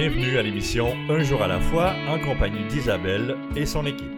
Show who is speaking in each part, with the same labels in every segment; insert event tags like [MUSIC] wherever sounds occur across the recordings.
Speaker 1: Bienvenue à l'émission Un jour à la fois en compagnie d'Isabelle et son équipe.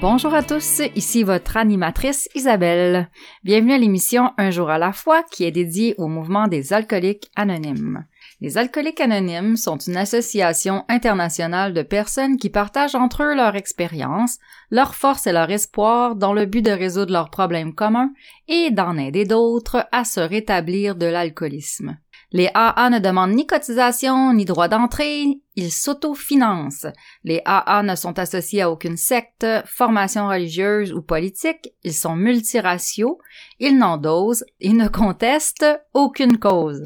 Speaker 2: Bonjour à tous, ici votre animatrice Isabelle. Bienvenue à l'émission Un jour à la fois qui est dédiée au mouvement des alcooliques anonymes. Les alcooliques anonymes sont une association internationale de personnes qui partagent entre eux leur expérience, leur force et leur espoir dans le but de résoudre leurs problèmes communs et d'en aider d'autres à se rétablir de l'alcoolisme. Les AA ne demandent ni cotisation ni droit d'entrée, ils s'autofinancent. Les AA ne sont associés à aucune secte, formation religieuse ou politique, ils sont multiraciaux, ils n'endosent et ne contestent aucune cause.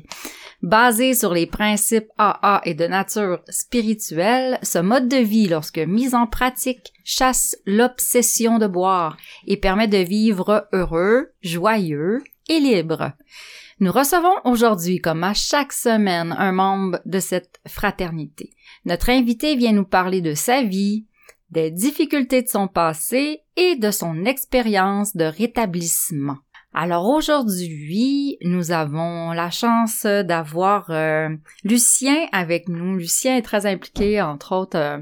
Speaker 2: Basé sur les principes AA et de nature spirituelle, ce mode de vie, lorsque mis en pratique, chasse l'obsession de boire et permet de vivre heureux, joyeux et libre. Nous recevons aujourd'hui, comme à chaque semaine, un membre de cette fraternité. Notre invité vient nous parler de sa vie, des difficultés de son passé et de son expérience de rétablissement. Alors aujourd'hui, nous avons la chance d'avoir euh, Lucien avec nous. Lucien est très impliqué, entre autres, euh,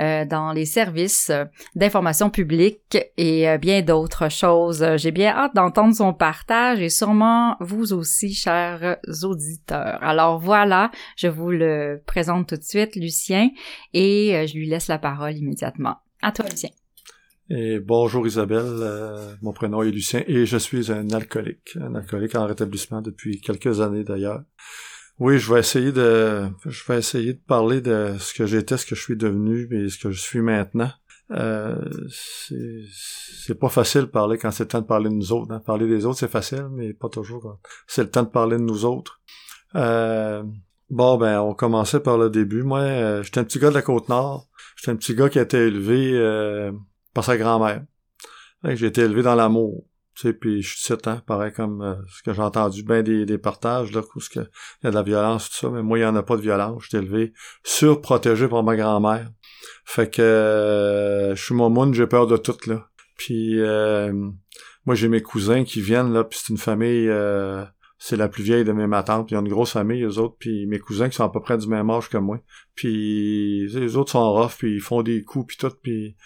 Speaker 2: euh, dans les services d'information publique et bien d'autres choses. J'ai bien hâte d'entendre son partage et sûrement vous aussi, chers auditeurs. Alors voilà, je vous le présente tout de suite, Lucien, et je lui laisse la parole immédiatement. À toi, Lucien.
Speaker 3: Et bonjour Isabelle, euh, mon prénom est Lucien et je suis un alcoolique, un alcoolique en rétablissement depuis quelques années d'ailleurs. Oui, je vais essayer de, je vais essayer de parler de ce que j'étais, ce que je suis devenu et ce que je suis maintenant. Euh, c'est pas facile de parler quand c'est le temps de parler de nous autres. Hein. Parler des autres, c'est facile, mais pas toujours c'est le temps de parler de nous autres. Euh, bon, ben, on commençait par le début. Moi, euh, j'étais un petit gars de la Côte-Nord. J'étais un petit gars qui a été élevé euh, par sa grand-mère. J'ai été élevé dans l'amour. Tu sais, puis je suis certain, hein, pareil comme euh, ce que j'ai entendu, bien des, des partages, là, où il y a de la violence, tout ça, mais moi, il n'y en a pas de violence. J'étais élevé surprotégé par ma grand-mère. Fait que euh, je suis mon monde, j'ai peur de tout, là. Puis euh, moi, j'ai mes cousins qui viennent, là, puis c'est une famille c'est la plus vieille de mes ma tante, puis ils ont une grosse famille, eux autres, puis mes cousins qui sont à peu près du même âge que moi. Puis les autres sont rough, puis ils font des coups, puis tout, puis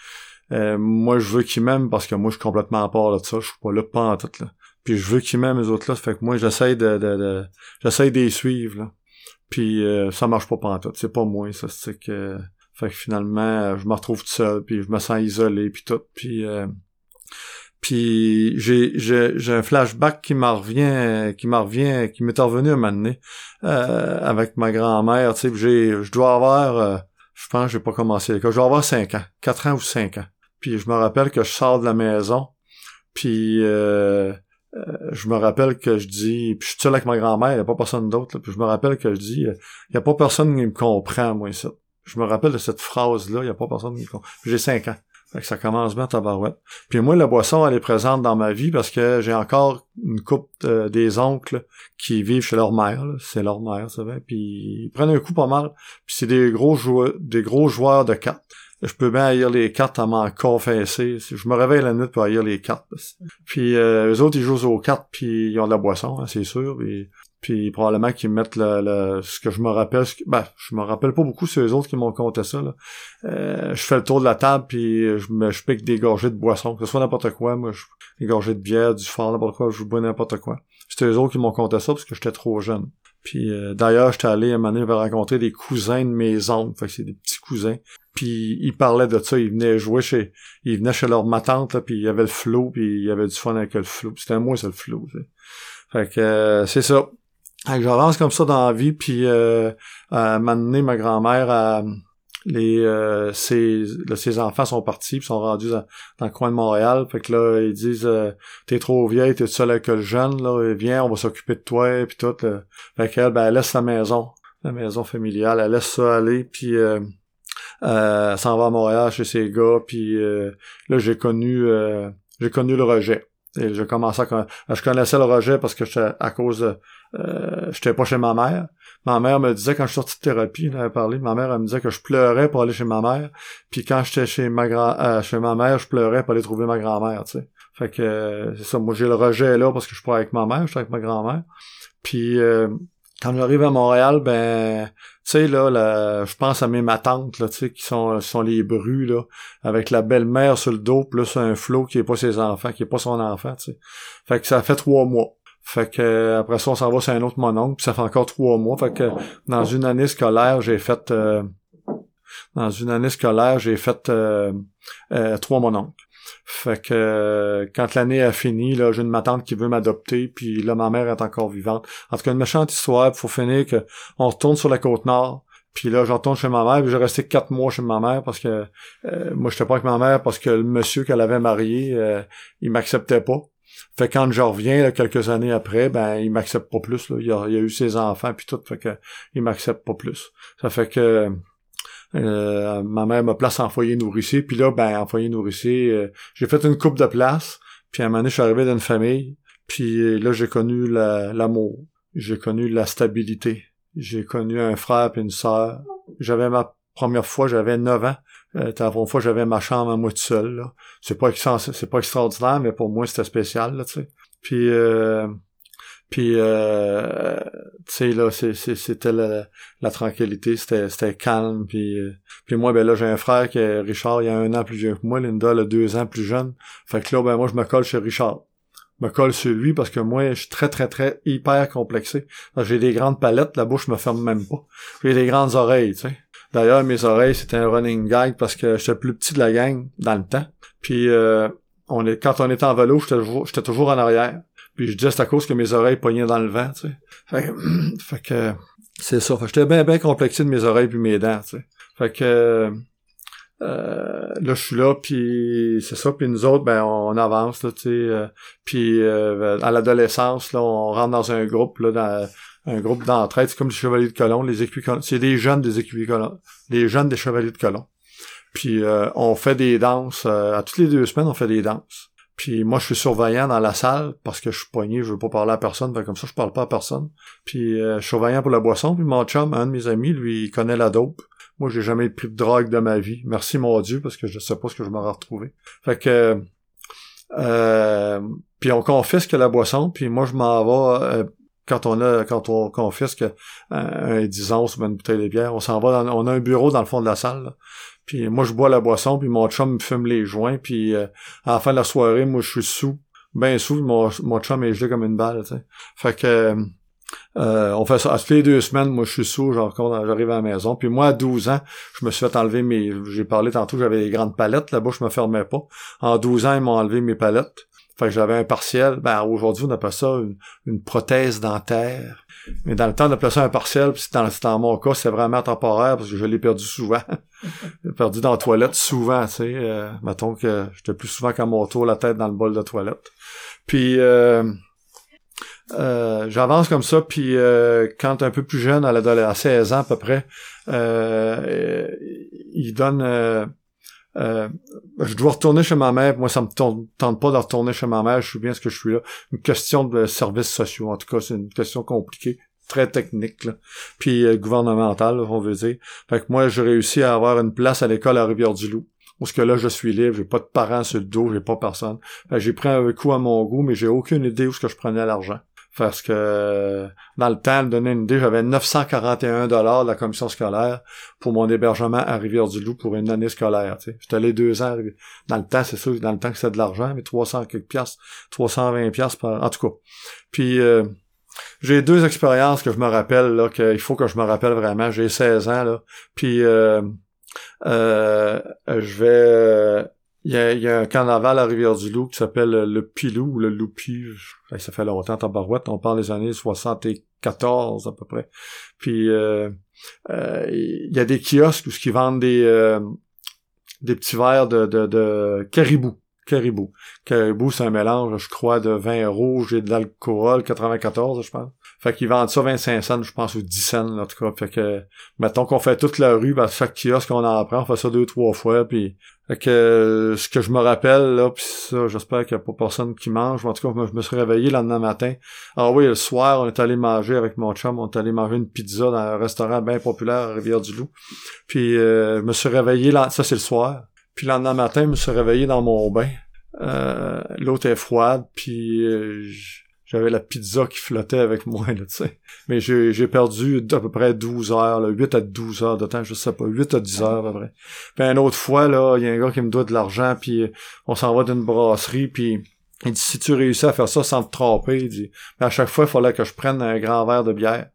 Speaker 3: euh, moi, je veux qu'ils m'aiment parce que moi, je suis complètement à part de ça. Je suis pas là, pas tout, là. Puis je veux qu'ils m'aiment, les autres là. Fait que moi, j'essaie de, de, de j'essaie les suivre, là. Puis euh, ça marche pas pas tout. C'est pas moi, ça. C'est que... Fait que finalement, je me retrouve tout seul, puis je me sens isolé, puis tout. Puis... Euh, puis j'ai j'ai j'ai un flashback qui m'en revient qui m'en revient qui m'est revenu un moment donné euh, avec ma grand-mère tu sais j'ai je dois avoir je pense j'ai pas commencé l'école je dois avoir cinq ans quatre ans ou cinq ans puis je me rappelle que je sors de la maison, puis euh, euh, je me rappelle que je dis, puis je suis seul avec ma grand-mère, il n'y a pas personne d'autre, puis je me rappelle que je dis, il n'y a pas personne qui me comprend, moi, ça. Je me rappelle de cette phrase-là, il n'y a pas personne qui me comprend. J'ai cinq ans. Fait que ça commence bien ta barouette. Puis moi, la boisson, elle est présente dans ma vie parce que j'ai encore une coupe des oncles qui vivent chez leur mère. C'est leur mère, ça va. Puis ils prennent un coup pas mal. Puis c'est des gros joueurs, des gros joueurs de cartes je peux bien haïr les cartes à m'en confesser. Je me réveille la nuit pour haïr les cartes. Puis euh, eux autres, ils jouent aux cartes, puis ils ont de la boisson, hein, c'est sûr. Puis, probablement qu'ils mettent le, ce que je me rappelle. Ce ben, je me rappelle pas beaucoup, c'est eux autres qui m'ont compté ça. Là. Euh, je fais le tour de la table, puis je me je pique des gorgées de boisson, que ce soit n'importe quoi. Moi, je, des gorgées de bière, du fort, n'importe quoi, je bois n'importe quoi. C'était eux autres qui m'ont compté ça parce que j'étais trop jeune. Puis euh, d'ailleurs, j'étais allé à un moment donné rencontrer des cousins de mes oncles. Fait que c'est des petits cousins. Puis ils parlaient de ça, ils venaient jouer chez. Ils venaient chez leur ma tante, là, puis il y avait le flou, puis il y avait du fun avec le flou. C'était moi, c'est le flou. Fait que euh, c'est ça. J'avance comme ça dans la vie, puis euh, à un ma grand-mère a les euh, ses, ses enfants sont partis puis sont rendus dans, le coin de Montréal. Fait que là ils disent euh, t'es trop vieille t'es seul avec le jeune là viens on va s'occuper de toi puis tout fait qu'elle ben elle laisse la maison. La maison familiale elle laisse ça aller puis euh, euh, s'en va à Montréal chez ses gars puis euh, là j'ai connu j'ai connu le rejet et je commençais à je connaissais le rejet parce que j'étais à cause de j'étais pas chez ma mère Ma mère me disait, quand je suis sorti de thérapie, elle avait parlé, ma mère, elle me disait que je pleurais pour aller chez ma mère. Puis quand j'étais chez ma grand euh, chez ma mère, je pleurais pour aller trouver ma grand-mère, tu sais. Fait que c'est ça, moi j'ai le rejet là parce que je suis pas avec ma mère, je suis avec ma grand-mère. Puis quand j'arrive à Montréal, ben, tu sais, là, je pense à mes ma tantes, là, tu sais, qui sont, sont les brus, là, avec la belle-mère sur le dos, plus un flot qui est pas ses enfants, qui est pas son enfant, tu sais. Fait que ça fait trois mois. Fait que après ça, on s'en va sur un autre mononcle, puis ça fait encore trois mois. Fait que dans une année scolaire, j'ai fait euh, dans une année scolaire, j'ai fait euh, euh, trois mononcles. Fait que euh, quand l'année a fini, là, j'ai une matante qui veut m'adopter, puis là, ma mère est encore vivante. En tout cas, une méchante histoire, faut finir que on retourne sur la côte nord. Puis là, je chez ma mère, puis j'ai resté quatre mois chez ma mère parce que euh, moi, j'étais pas avec ma mère parce que le monsieur qu'elle avait marié, euh, il m'acceptait pas. Fait que quand je reviens quelques années après, ben il m'accepte pas plus. Là. Il, a, a eu ses enfants puis tout, fait que il m'accepte pas plus. Ça fait que euh, ma mère me place en foyer nourricier, puis là, ben, en foyer nourricier, euh, j'ai fait une coupe de place, puis à un moment donné, je suis arrivé dans une famille, puis euh, là, j'ai connu l'amour, j'ai connu la stabilité, j'ai connu un frère et une sœur. J'avais ma première fois, j'avais 9 ans. Euh, la première fois, j'avais ma chambre à moi tout seul. C'est pas c'est pas extraordinaire, mais pour moi, c'était spécial, là. Puis euh, puis, euh, tu sais, là, c'était la, la, tranquillité, c'était, calme. Puis, euh, puis moi, ben là, j'ai un frère qui est Richard, il y a un an plus jeune que moi. Linda, elle a deux ans plus jeune. Fait que là, ben moi, je me colle chez Richard. Je me colle sur lui parce que moi, je suis très, très, très hyper complexé. J'ai des grandes palettes, la bouche me ferme même pas. J'ai des grandes oreilles, tu sais. D'ailleurs, mes oreilles, c'était un running gag parce que j'étais plus petit de la gang dans le temps. Puis, euh, on est, quand on était en vélo, j'étais toujours en arrière. Puis je disais c'est à cause que mes oreilles pognaient dans le vent, tu sais. Fait que, [CLEARS THROAT] fait que c'est ça. Fait que j'étais bien bien complexé de mes oreilles puis mes dents, tu sais. Fait que euh, là je suis là puis c'est ça puis nous autres ben on, avance là tu sais euh, puis euh, à l'adolescence là on rentre dans un groupe là dans un groupe d'entraide c'est comme les chevaliers de colon les écuyers c'est des jeunes des écuyers colons les jeunes des chevaliers de colon puis on fait des danses à toutes les deux semaines on fait des danses puis moi, je suis surveillant dans la salle parce que je suis poigné, je veux pas parler à personne, comme ça, je parle pas à personne. Puis euh, je suis surveillant pour la boisson, puis mon chum, un de mes amis, lui, il connaît la dope. Moi, j'ai jamais pris de drogue de ma vie. Merci mon Dieu, parce que je sais pas ce que je m'aurais retrouvé. Fait que euh, puis on confisque la boisson, puis moi je m'en vais euh, quand on a quand on confisque un, un 10 onces ou une bouteille de bière, on s'en va dans, on a un bureau dans le fond de la salle. Puis moi, je bois la boisson, puis mon chum me fume les joints, puis euh, à la fin de la soirée, moi, je suis sous, ben sous, mon, mon chum est gelé comme une balle, tu. Fait que euh, on fait ça. À toutes les deux semaines, moi, je suis sous, j'arrive à la maison. Puis moi, à 12 ans, je me suis fait enlever mes... J'ai parlé tantôt, j'avais des grandes palettes, la bouche me fermait pas. En 12 ans, ils m'ont enlevé mes palettes. Fait que j'avais un partiel. Ben, aujourd'hui, on appelle ça une, une prothèse dentaire. Mais dans le temps, on appelait un partiel, puis dans, dans mon cas, c'est vraiment temporaire parce que je l'ai perdu souvent. [LAUGHS] perdu dans la toilette souvent, tu sais. Euh, mettons que j'étais plus souvent qu'à mon tour la tête dans le bol de toilette. Puis euh, euh, j'avance comme ça, puis euh, quand un peu plus jeune, à, à 16 ans à peu près, euh, il donne euh, je dois retourner chez ma mère. Moi, ça me tente pas de retourner chez ma mère. Je suis bien ce que je suis là. Une question de services sociaux. En tout cas, c'est une question compliquée, très technique, puis euh, gouvernementale, on veut dire. Fait que moi, j'ai réussi à avoir une place à l'école à Rivière-du-Loup. Parce que là, je suis libre, j'ai pas de parents sur le dos, j'ai pas personne. J'ai pris un coup à mon goût, mais j'ai aucune idée où ce que je prenais l'argent parce que dans le temps, de donner une idée, j'avais 941 dollars de la commission scolaire pour mon hébergement à Rivière-du-Loup pour une année scolaire. Tu sais. J'étais allé deux ans. Dans le temps, c'est sûr, dans le temps que c'était de l'argent, mais 300 quelques piastres, 320 piastres par... En tout cas. Puis euh, j'ai deux expériences que je me rappelle, là, qu'il faut que je me rappelle vraiment. J'ai 16 ans, là. Puis euh, euh, je vais il y, a, il y, a, un carnaval à Rivière-du-Loup qui s'appelle le Pilou ou le Loupi. Ça fait longtemps, tabarouette. On parle des années 74 à peu près. Puis euh, euh, il y a des kiosques où qui vendent des euh, des petits verres de, de, de caribou. Caribou. Caribou, c'est un mélange, je crois, de vin rouge et d'alcool, 94, je pense. Fait qu'ils vendent ça 25 cents, je pense, ou 10 cents, en tout cas. Fait que, mettons qu'on fait toute la rue, ben, chaque kiosque qu'on en prend, on fait ça deux, trois fois, puis fait que, ce que je me rappelle, là, puis ça, j'espère qu'il n'y a pas personne qui mange, en tout cas, je me suis réveillé le lendemain matin. Ah oui, le soir, on est allé manger avec mon chum, on est allé manger une pizza dans un restaurant bien populaire à Rivière-du-Loup. Puis, euh, je me suis réveillé, ça c'est le soir. Puis le lendemain matin, je me suis réveillé dans mon bain. Euh, l'eau est froide, puis... Euh, j'avais la pizza qui flottait avec moi, là, tu sais. Mais j'ai, j'ai perdu à peu près 12 heures, là, 8 à 12 heures de temps, je sais pas, 8 à 10 heures à peu près. Puis une autre fois, là, il y a un gars qui me doit de l'argent, puis on s'en va d'une brasserie, puis il dit, si tu réussis à faire ça sans te tromper, il dit, mais à chaque fois, il fallait que je prenne un grand verre de bière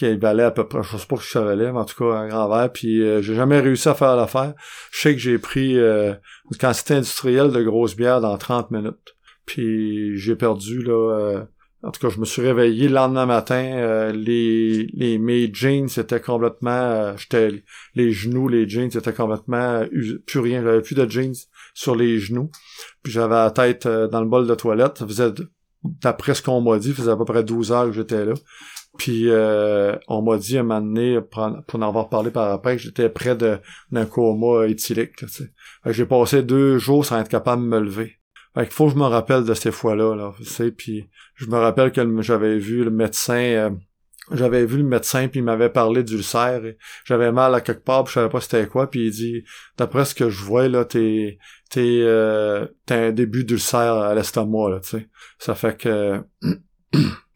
Speaker 3: qui valait à peu près, je sais pas que ça valait, mais en tout cas un grand verre, puis euh, j'ai jamais réussi à faire l'affaire. Je sais que j'ai pris euh, une quantité industrielle de grosses bières dans 30 minutes. Puis j'ai perdu là euh, en tout cas, je me suis réveillé le lendemain matin, les, les mes jeans étaient complètement j'étais les genoux, les jeans étaient complètement plus rien, j'avais plus de jeans sur les genoux. Puis j'avais la tête dans le bol de toilette, ça faisait d'après ce qu'on m'a dit, faisait à peu près 12 heures que j'étais là. Puis euh, on m'a dit à un moment donné, pour, en avoir parlé par après, que j'étais près d'un coma éthylique. J'ai passé deux jours sans être capable de me lever. Fait qu'il faut que je me rappelle de ces fois-là. Là, puis je me rappelle que j'avais vu le médecin. Euh, j'avais vu le médecin puis il m'avait parlé d'ulcère. J'avais mal à quelque part, puis je savais pas c'était quoi. Puis il dit, d'après ce que je vois là, t'es t'es euh, t'as un début d'ulcère à l'estomac là. Tu sais, ça fait que [CLEARS THROAT]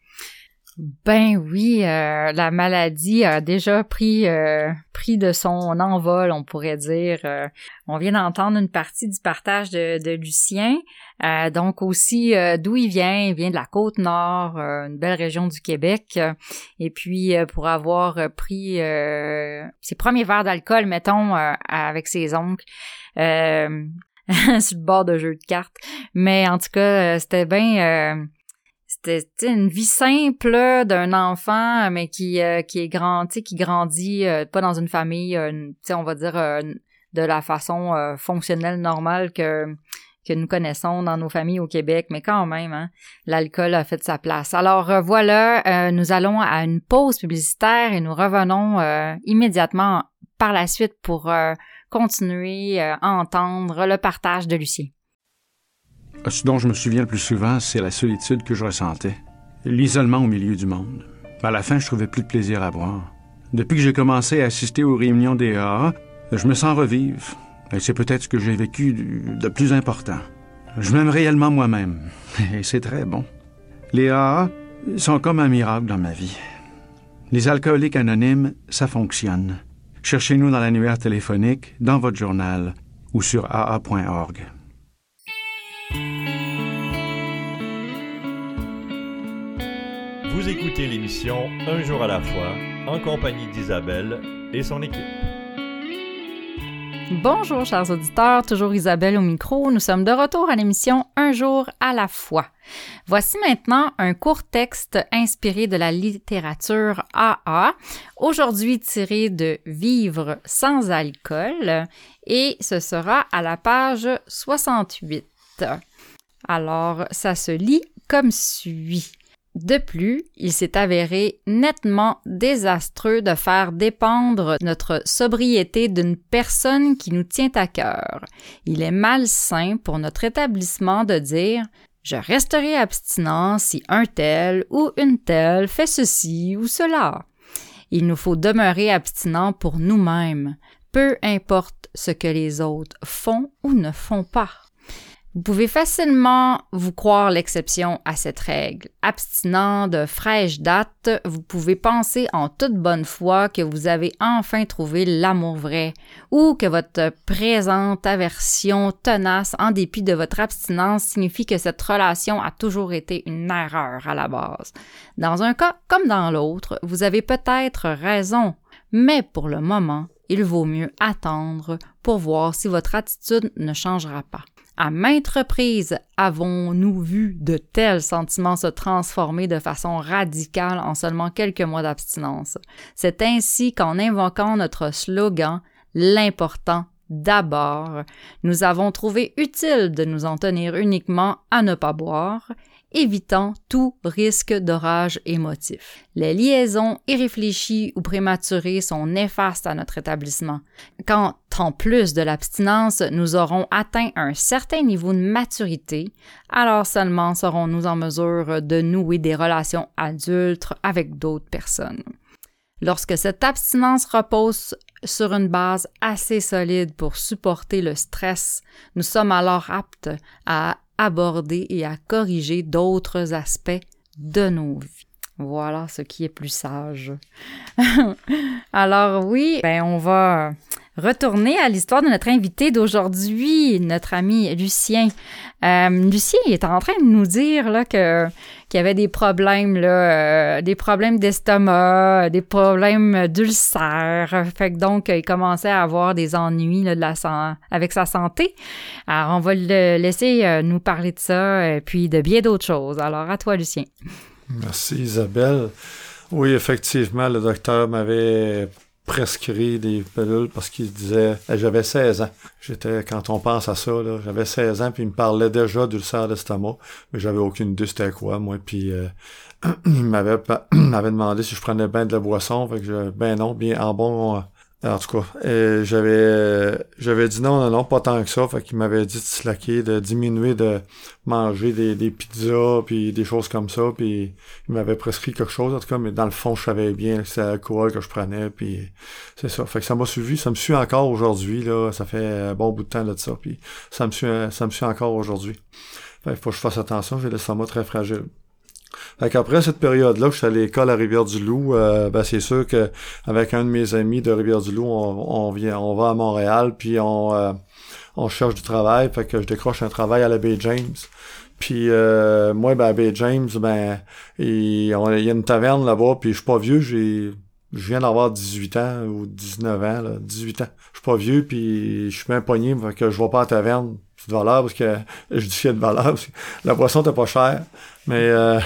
Speaker 2: Ben oui, euh, la maladie a déjà pris euh, pris de son envol, on pourrait dire. Euh, on vient d'entendre une partie du partage de, de Lucien, donc aussi d'où il vient? Il vient de la côte nord, une belle région du Québec. Et puis pour avoir pris ses premiers verres d'alcool, mettons, avec ses oncles. [LAUGHS] sur le bord de jeu de cartes. Mais en tout cas, c'était bien c'était une vie simple d'un enfant mais qui euh, qui est grand qui grandit euh, pas dans une famille euh, on va dire de la façon fonctionnelle normale que que nous connaissons dans nos familles au Québec, mais quand même, hein, l'alcool a fait sa place. Alors voilà, nous allons à une pause publicitaire et nous revenons immédiatement par la suite pour continuer à entendre le partage de Lucien.
Speaker 4: Ce dont je me souviens le plus souvent, c'est la solitude que je ressentais. L'isolement au milieu du monde. À la fin, je trouvais plus de plaisir à boire. Depuis que j'ai commencé à assister aux réunions des AA, je me sens revivre. Et c'est peut-être ce que j'ai vécu de plus important. Je m'aime réellement moi-même. [LAUGHS] Et c'est très bon. Les AA sont comme un miracle dans ma vie. Les alcooliques anonymes, ça fonctionne. Cherchez-nous dans l'annuaire téléphonique, dans votre journal ou sur aa.org.
Speaker 1: Vous écoutez l'émission Un jour à la fois en compagnie d'Isabelle et son équipe.
Speaker 2: Bonjour chers auditeurs, toujours Isabelle au micro. Nous sommes de retour à l'émission Un jour à la fois. Voici maintenant un court texte inspiré de la littérature AA, aujourd'hui tiré de Vivre sans alcool et ce sera à la page 68. Alors, ça se lit comme suit. De plus, il s'est avéré nettement désastreux de faire dépendre notre sobriété d'une personne qui nous tient à cœur. Il est malsain pour notre établissement de dire je resterai abstinent si un tel ou une telle fait ceci ou cela. Il nous faut demeurer abstinent pour nous-mêmes, peu importe ce que les autres font ou ne font pas. Vous pouvez facilement vous croire l'exception à cette règle. Abstinent de fraîche date, vous pouvez penser en toute bonne foi que vous avez enfin trouvé l'amour vrai ou que votre présente aversion tenace en dépit de votre abstinence signifie que cette relation a toujours été une erreur à la base. Dans un cas comme dans l'autre, vous avez peut-être raison, mais pour le moment, il vaut mieux attendre pour voir si votre attitude ne changera pas. À maintes reprises avons-nous vu de tels sentiments se transformer de façon radicale en seulement quelques mois d'abstinence? C'est ainsi qu'en invoquant notre slogan L'important d'abord, nous avons trouvé utile de nous en tenir uniquement à ne pas boire évitant tout risque d'orage émotif. Les liaisons irréfléchies ou prématurées sont néfastes à notre établissement. Quand, en plus de l'abstinence, nous aurons atteint un certain niveau de maturité, alors seulement serons-nous en mesure de nouer des relations adultes avec d'autres personnes. Lorsque cette abstinence repose sur une base assez solide pour supporter le stress, nous sommes alors aptes à aborder et à corriger d'autres aspects de nos vies. Voilà ce qui est plus sage. [LAUGHS] Alors oui, ben on va retourner à l'histoire de notre invité d'aujourd'hui, notre ami Lucien. Euh, Lucien est en train de nous dire là que qu'il avait des problèmes là, euh, des problèmes d'estomac, des problèmes d'ulcère. Fait que donc il commençait à avoir des ennuis là, de la avec sa santé. Alors on va le laisser euh, nous parler de ça et puis de bien d'autres choses. Alors à toi Lucien.
Speaker 3: Merci Isabelle. Oui, effectivement, le docteur m'avait prescrit des pilules parce qu'il disait eh, j'avais 16 ans. J'étais quand on pense à ça j'avais 16 ans puis il me parlait déjà d'ulcère d'estomac, mais j'avais aucune idée c'était quoi moi puis euh, [CLEARS THROAT] il m'avait [CLEARS THROAT] m'avait demandé si je prenais bien de la boisson, fait que ben non, bien en bon en tout cas, euh, j'avais j'avais dit non, non, non, pas tant que ça. Fait qu'il m'avait dit de slacker, de diminuer, de manger des, des pizzas, puis des choses comme ça. Puis il m'avait prescrit quelque chose, en tout cas, mais dans le fond, je savais bien que c'était l'alcool que je prenais. Puis c'est ça. Fait que ça m'a suivi. Ça me suit encore aujourd'hui. là. Ça fait un bon bout de temps de ça. Puis ça me suit, ça me suit encore aujourd'hui. Fait qu'il faut que je fasse attention. J'ai l'estomac très fragile. Fait qu'après cette période-là, je suis à l'école à Rivière-du-Loup, euh, ben c'est sûr que avec un de mes amis de Rivière-du-Loup, on, vient, on va à Montréal, puis on, euh, on cherche du travail, fait que je décroche un travail à la Baie James. Puis euh, moi, ben à Bay James, ben il, y a une taverne là-bas, puis je suis pas vieux, j'ai je viens d'avoir 18 ans ou 19 ans, là, 18 ans. Je suis pas vieux, puis je suis bien pogné, fait que je vais pas à taverne. C'est de valeur, parce que [LAUGHS] je dis qu'il y a de valeur, parce que la boisson t'es pas chère. Mais euh,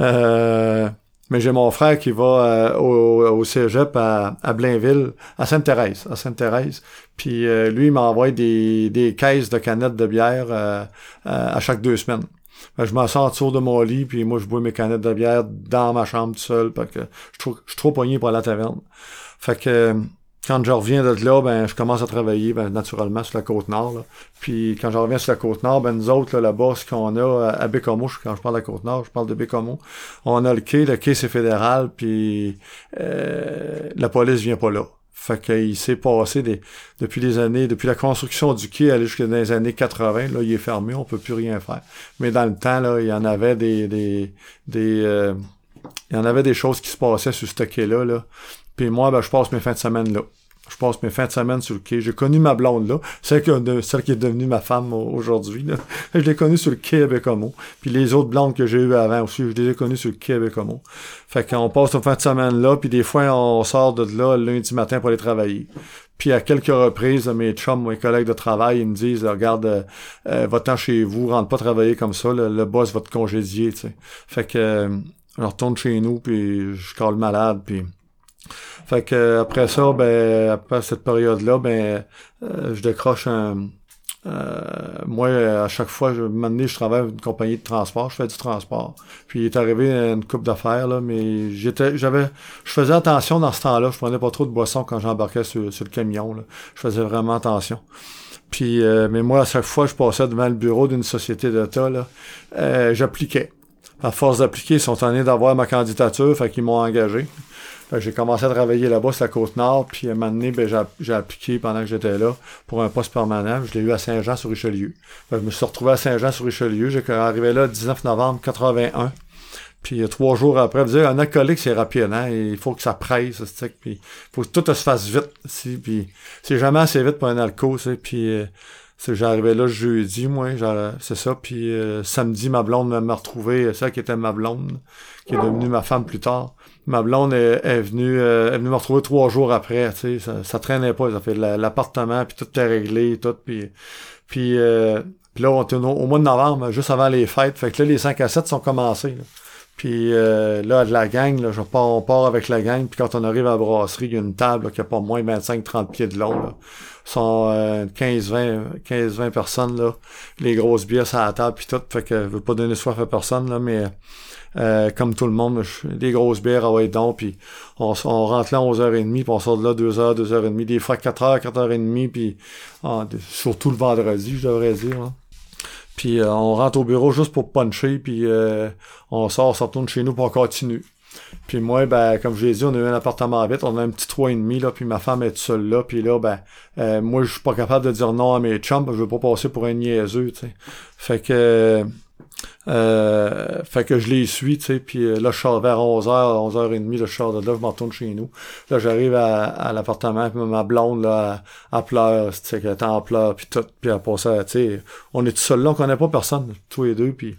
Speaker 3: euh, mais j'ai mon frère qui va euh, au, au cégep à, à Blainville, à Sainte-Thérèse, à Sainte-Thérèse. Puis lui, il m'envoie des, des caisses de canettes de bière à chaque deux semaines. je m'en sors autour de mon lit, puis moi, je bois mes canettes de bière dans ma chambre tout seul, parce que je, je suis trop pogné pour la taverne. Fait que quand je reviens de là, ben, je commence à travailler ben, naturellement sur la côte nord. Puis quand je reviens sur la côte nord, ben, nous autres, là-bas, ce qu'on a à Bécomo, quand je parle de la côte nord, je parle de Bécomo, on a le quai, le quai c'est fédéral, puis euh, la police vient pas là. Fait qu'il s'est passé des, depuis les années, depuis la construction du quai aller jusqu'à les années 80, là, il est fermé, on peut plus rien faire. Mais dans le temps, là, il y en avait des, des, des euh, il y en avait des choses qui se passaient sur ce quai-là, là. Puis moi, ben, je passe mes fins de semaine là. Je passe mes fins de semaine sur le quai. J'ai connu ma blonde là, celle qui, celle qui est devenue ma femme aujourd'hui. [LAUGHS] Je l'ai connue sur le quai à Bécomo. Puis les autres blondes que j'ai eues avant aussi, je les ai connues sur le quai à Bécomo. Fait qu'on passe nos fins de semaine là, puis des fois on sort de là lundi matin pour aller travailler. Puis à quelques reprises, mes chums, mes collègues de travail, ils me disent Regarde, euh, euh va-t'en chez vous, rentre pas travailler comme ça, le, boss va te congédier. sais. Fait que euh, on retourne chez nous, puis je cale malade, puis fait que après ça, ben après cette période-là, ben euh, je décroche un. Euh, moi, à chaque fois, je maintenant je travaille avec une compagnie de transport, je fais du transport. Puis il est arrivé une coupe d'affaires, là, mais j'étais. j'avais. Je faisais attention dans ce temps-là. Je prenais pas trop de boissons quand j'embarquais sur, le camion. Là. Je faisais vraiment attention. Puis euh, mais moi, à chaque fois je passais devant le bureau d'une société d'État, là, j'appliquais. À force d'appliquer, ils sont train d'avoir ma candidature, fait qu'ils m'ont engagé j'ai commencé à travailler là-bas, sur la Côte-Nord, puis à un moment donné, ben, j'ai appliqué pendant que j'étais là pour un poste permanent. Je l'ai eu à Saint-Jean-sur-Richelieu. je me suis retrouvé à Saint-Jean-sur-Richelieu. J'ai arrivé là le 19 novembre 81. Puis trois jours après, dire un alcoolique, c'est rapide, hein? Il faut que ça presse, puis il faut que tout se fasse vite. Puis c'est jamais assez vite pour un alcool, puis euh, j'arrivais là jeudi, moi, c'est ça. Puis euh, samedi, ma blonde m'a retrouvé, ça qui était ma blonde, qui est devenue ma femme plus tard ma blonde est, venue euh, est venue me retrouver trois jours après tu sais ça, ça traînait pas ça fait l'appartement puis tout était réglé tout puis puis euh, là on était au, mois de novembre juste avant les fêtes fait que là les 5 à 7 sont commencés puis euh, là de la gang là, je pars, on part avec la gang puis quand on arrive à la brasserie il y a une table qui a pas moins de 25 30 pieds de long là sont 15 20 15 20 personnes les grosses bières à la table puis tout fait que je veux pas donner soif à personne mais euh, comme tout le monde, des grosses bières, ah ouais, donc, puis on, on, rentre là à 11h30, puis on sort de là 2h, 2h30, des fois 4h, 4h30, puis ah, surtout le vendredi, je devrais dire. Puis euh, on rentre au bureau juste pour puncher, puis euh, on sort, on retourne chez nous, pour on continue. Puis moi, ben, comme je l'ai dit, on a eu un appartement vite, on a un petit 3,5, là, puis ma femme est seule là, puis là, ben, moi, je suis pas capable de dire non à mes chums, je veux pas passer pour un niaiseux, tu sais. Fait que Euh, fait que je les suis, tu sais, puis euh, là, je sors vers 11h, 11h30, là, je sors de là, je m'en retourne chez nous. Là, j'arrive à, à l'appartement, puis ma blonde, là, elle, pleure, tu sais, en pleurs, puis tout, puis elle passe, tu sais, on est tout seul là, on connaît pas personne, tous les deux, puis...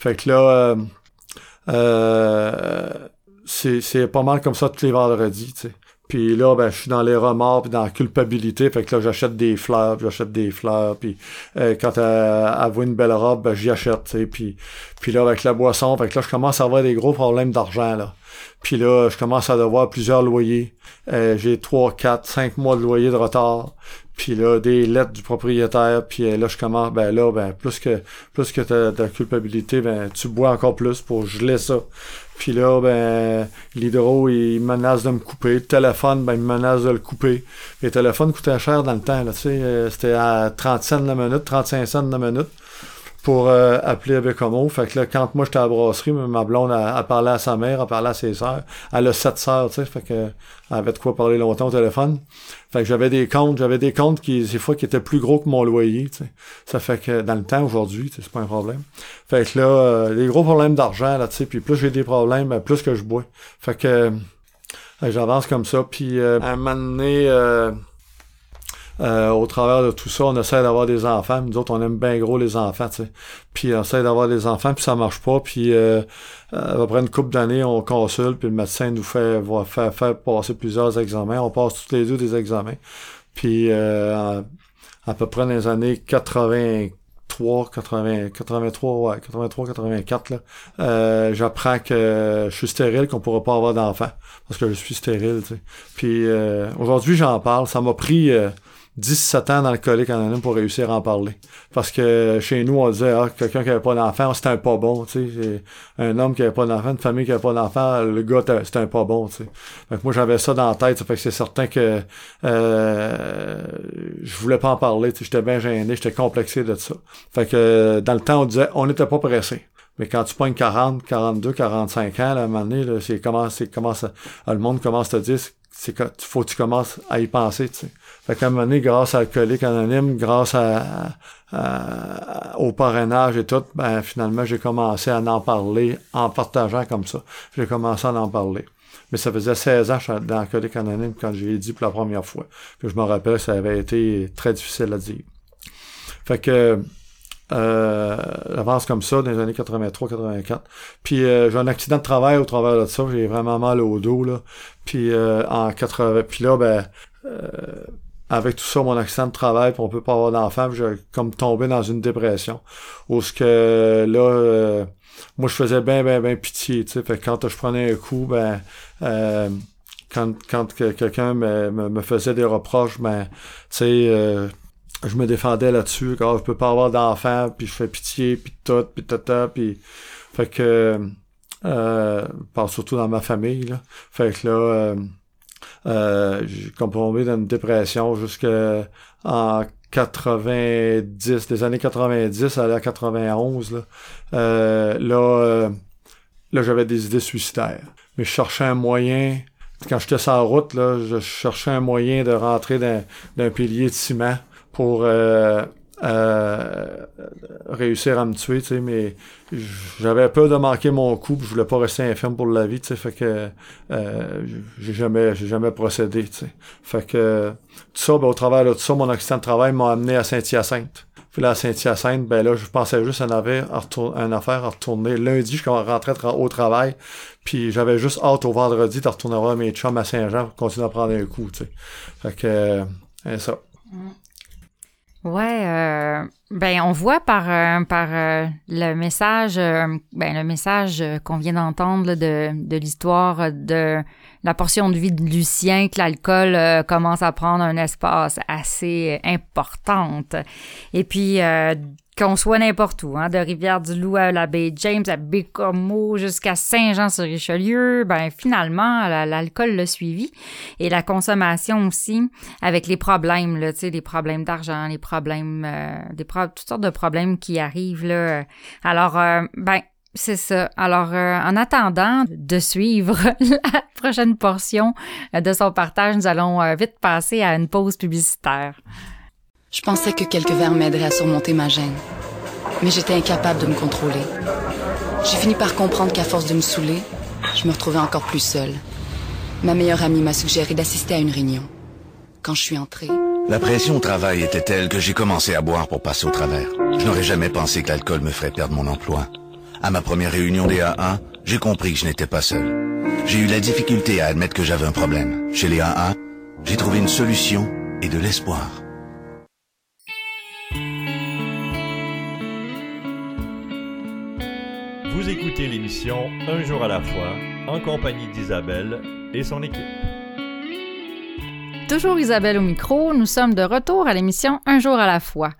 Speaker 3: Fait que là, euh, euh, c'est pas mal comme ça tous les vendredis, tu sais. Puis là, ben, je suis dans les remords, puis dans la culpabilité. Fait que là, j'achète des fleurs, j'achète des fleurs. Puis euh, quand elle, elle voit une belle robe, ben, j'y achète. Puis, puis là, avec la boisson, fait que là, je commence à avoir des gros problèmes d'argent, là. Puis là, je commence à devoir plusieurs loyers. Euh, j'ai trois, quatre, cinq mois de loyer de retard. Puis là, des lettres du propriétaire. Puis euh, là, je commence, ben là, ben, plus que plus que ta, ta culpabilité, ben, tu bois encore plus pour geler ça. Puis là, ben, l'hydro, il menace de me couper. Le téléphone, ben, il menace de le couper. Les téléphones coûtaient cher dans le temps, là, tu sais. euh, C'était à 30 cents la minute, 35 cents la minute pour euh, appeler avec Bécomo. Fait que là, quand moi j'étais à la brasserie, ma blonde a, parlé à sa mère, a parlé à ses sœurs. Elle a sept sœurs, tu sais, fait que elle avait de quoi parler longtemps au téléphone. Fait que j'avais des comptes, j'avais des comptes qui, des fois, qui étaient plus gros que mon loyer, tu sais. Ça fait que dans le temps, aujourd'hui, c'est pas un problème. Fait que là, euh, des gros problèmes d'argent, là, tu sais, puis plus j'ai des problèmes, ben, plus que je bois. Fait que euh, j'avance comme ça, puis euh, à un moment donné, euh, au travers de tout ça, on essaie d'avoir des enfants. Nous autres, on aime bien gros les enfants, tu sais. Puis on essaie d'avoir des enfants, puis ça marche pas. Puis euh, euh, après une couple d'années, on consulte, puis le médecin nous fait va faire, faire passer plusieurs examens. On passe tous les deux des examens. Puis euh, à, peu près dans les années 83, 80, 83, ouais, 83, 84, là, euh, j'apprends que je suis stérile, qu'on pourra pas avoir d'enfants. Parce que je suis stérile. Puis euh, aujourd'hui, j'en parle. Ça m'a pris... euh, 17 ans dans le colique anonyme pour réussir à en parler. Parce que chez nous, on disait, ah, quelqu'un qui avait pas d'enfant, c'était un pas bon, tu sais. Un homme qui avait pas d'enfant, une famille qui avait pas d'enfant, le gars, c'était un pas bon, tu sais. Fait que moi, j'avais ça dans la tête, ça fait que c'est certain que euh, je voulais pas en parler, tu sais. J'étais bien gêné, j'étais complexé de ça. Fait que dans le temps, on disait, on n'était pas pressé. Mais quand tu pognes 40, 42, 45 ans, à un moment donné, c'est comment, c'est comment ça, le monde commence à te dire, c'est que faut que tu commences à y penser, tu sais. Fait qu'à un moment donné, grâce à Alcoolique Anonyme, grâce à, au parrainage et tout, ben finalement, j'ai commencé à en parler en partageant comme ça. J'ai commencé à en parler. Mais ça faisait 16 ans dans Alcoolique Anonyme quand j'ai dit pour la première fois. Puis je me rappelle, ça avait été très difficile à dire. Fait que euh, j'avance comme ça dans les années 83-84. Puis euh, j'ai un accident de travail au travers de ça. J'ai vraiment mal au dos. Là. Puis euh, en 80. Puis là, ben euh, avec tout ça, mon accident de travail, puis on peut pas avoir d'enfant, j'ai comme tombé dans une dépression. Où ce que là, euh, moi je faisais bien, bien, bien pitié, sais. Fait que quand je prenais un coup, ben euh, quand, quand que- quelqu'un me, me, me faisait des reproches, ben, tu sais, euh, je me défendais là-dessus, quand je peux pas avoir d'enfant, puis je fais pitié, puis tout, puis tata, puis fait que euh, je surtout dans ma famille, là. Fait que là, euh, j'ai comme tombé dans une dépression jusqu'en 90, des années 90 à la 91, là. Euh, là, euh, là, j'avais des idées suicidaires. Mais je cherchais un moyen, quand j'étais sur la route, là, je cherchais un moyen de rentrer dans, dans un pilier de ciment pour euh, euh, réussir à me tuer, tu sais, mais j'avais peur de manquer mon coup, puis je voulais pas rester infirme pour la vie, tu sais, fait que euh, j'ai jamais j'ai jamais procédé, tu sais. Fait que tout ça, ben, au travers de tout ça, mon accident de travail m'a amené à Saint-Hyacinthe. Puis là, à Saint-Hyacinthe, ben là, je pensais juste à une affaire à, retour- à une affaire à retourner. Lundi, je rentrais tra- au travail, puis j'avais juste hâte au vendredi de retourner voir mes chums à Saint-Jean pour continuer à prendre un coup, tu sais. Fait que, euh, ça.
Speaker 2: Ouais, euh, ben on voit par euh, par euh, le message, euh, ben le message qu'on vient d'entendre de de l'histoire de la portion de vie de Lucien que l'alcool euh, commence à prendre un espace assez importante. Et puis euh, qu'on soit n'importe où, hein, de Rivière-du-Loup à la baie James, à Bécomo jusqu'à Saint-Jean-sur-Richelieu, ben finalement la- l'alcool l'a suivi et la consommation aussi avec les problèmes là, tu sais, les problèmes d'argent, les problèmes, euh, des toutes sortes de problèmes qui arrivent là. Alors, euh, ben c'est ça. Alors, euh, en attendant de suivre [LAUGHS] la prochaine portion euh, de son partage, nous allons euh, vite passer à une pause publicitaire.
Speaker 5: Je pensais que quelques verres m'aideraient à surmonter ma gêne. mais j'étais incapable de me contrôler. J'ai fini par comprendre qu'à force de me saouler, je me retrouvais encore plus seule. Ma meilleure amie m'a suggéré d'assister à une réunion. Quand je suis entrée...
Speaker 6: La pression au travail était telle que j'ai commencé à boire pour passer au travers. Je n'aurais jamais pensé que l'alcool me ferait perdre mon emploi. À ma première réunion des AA, j'ai compris que je n'étais pas seul. J'ai eu la difficulté à admettre que j'avais un problème. Chez les AA, j'ai trouvé une solution et de l'espoir.
Speaker 1: Vous écoutez l'émission Un jour à la fois en compagnie d'Isabelle et son équipe.
Speaker 2: Toujours Isabelle au micro, nous sommes de retour à l'émission Un jour à la fois.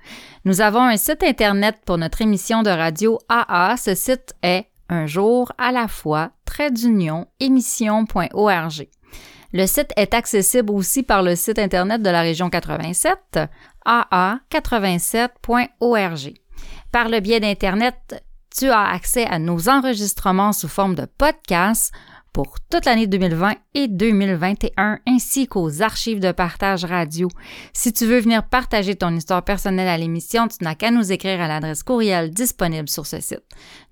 Speaker 2: Nous avons un site internet pour notre émission de radio AA. Ce site est un jour à la fois, trait d'union, émission.org. Le site est accessible aussi par le site internet de la région 87, aa87.org. Par le biais d'Internet, tu as accès à nos enregistrements sous forme de podcast pour toute l'année 2020 et 2021, ainsi qu'aux archives de partage radio. Si tu veux venir partager ton histoire personnelle à l'émission, tu n'as qu'à nous écrire à l'adresse courriel disponible sur ce site.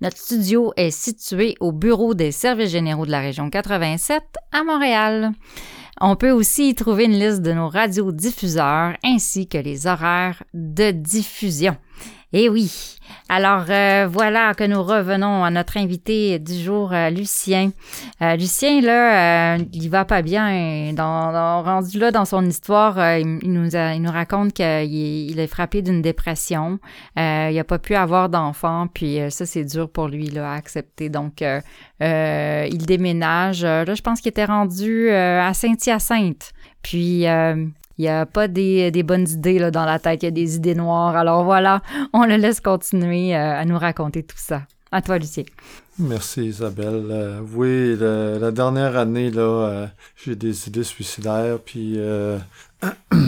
Speaker 2: Notre studio est situé au bureau des services généraux de la région 87 à Montréal. On peut aussi y trouver une liste de nos radiodiffuseurs ainsi que les horaires de diffusion. Eh oui. Alors euh, voilà que nous revenons à notre invité du jour, euh, Lucien. Euh, Lucien, là, il va pas bien. Dans, rendu là dans son histoire, il, nous nous raconte qu'il il est frappé d'une dépression. il a pas pu avoir d'enfant, puis ça c'est dur pour lui là, à accepter. Donc il déménage. Là, je pense qu'il était rendu à Saint-Hyacinthe. Puis il n'y a pas des, bonnes idées là, dans la tête, il y a des idées noires. Alors voilà, on le laisse continuer euh, à nous raconter tout ça. À toi, Lucien.
Speaker 3: Merci, Isabelle. Euh, oui, la dernière année, là, euh, j'ai des idées suicidaires, puis [CLEARS THROAT]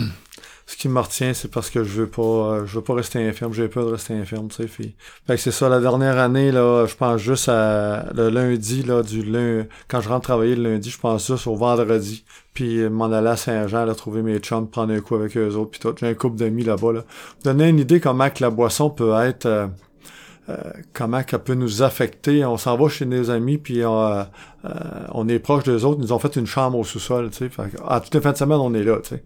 Speaker 3: ce qui me retient, c'est parce que je veux pas, euh, je veux pas rester infirme. J'ai peur de rester infirme, tu sais. Fait que c'est ça, la dernière année, là, je pense juste à le lundi, là, du lundi, quand je rentre travailler le lundi, je pense juste au vendredi. Puis m'en aller à Saint-Jean, là, trouver mes chums, prendre un coup avec eux autres, puis tout. J'ai un couple d'amis là-bas, là. Donner une idée comment que la boisson peut être... Euh, euh, comment qu'elle peut nous affecter. On s'en va chez nos amis, puis on, on est proche d'eux autres. Ils nous ont fait une chambre au sous-sol, tu sais. À toutes les fins de semaine, on est là, tu sais.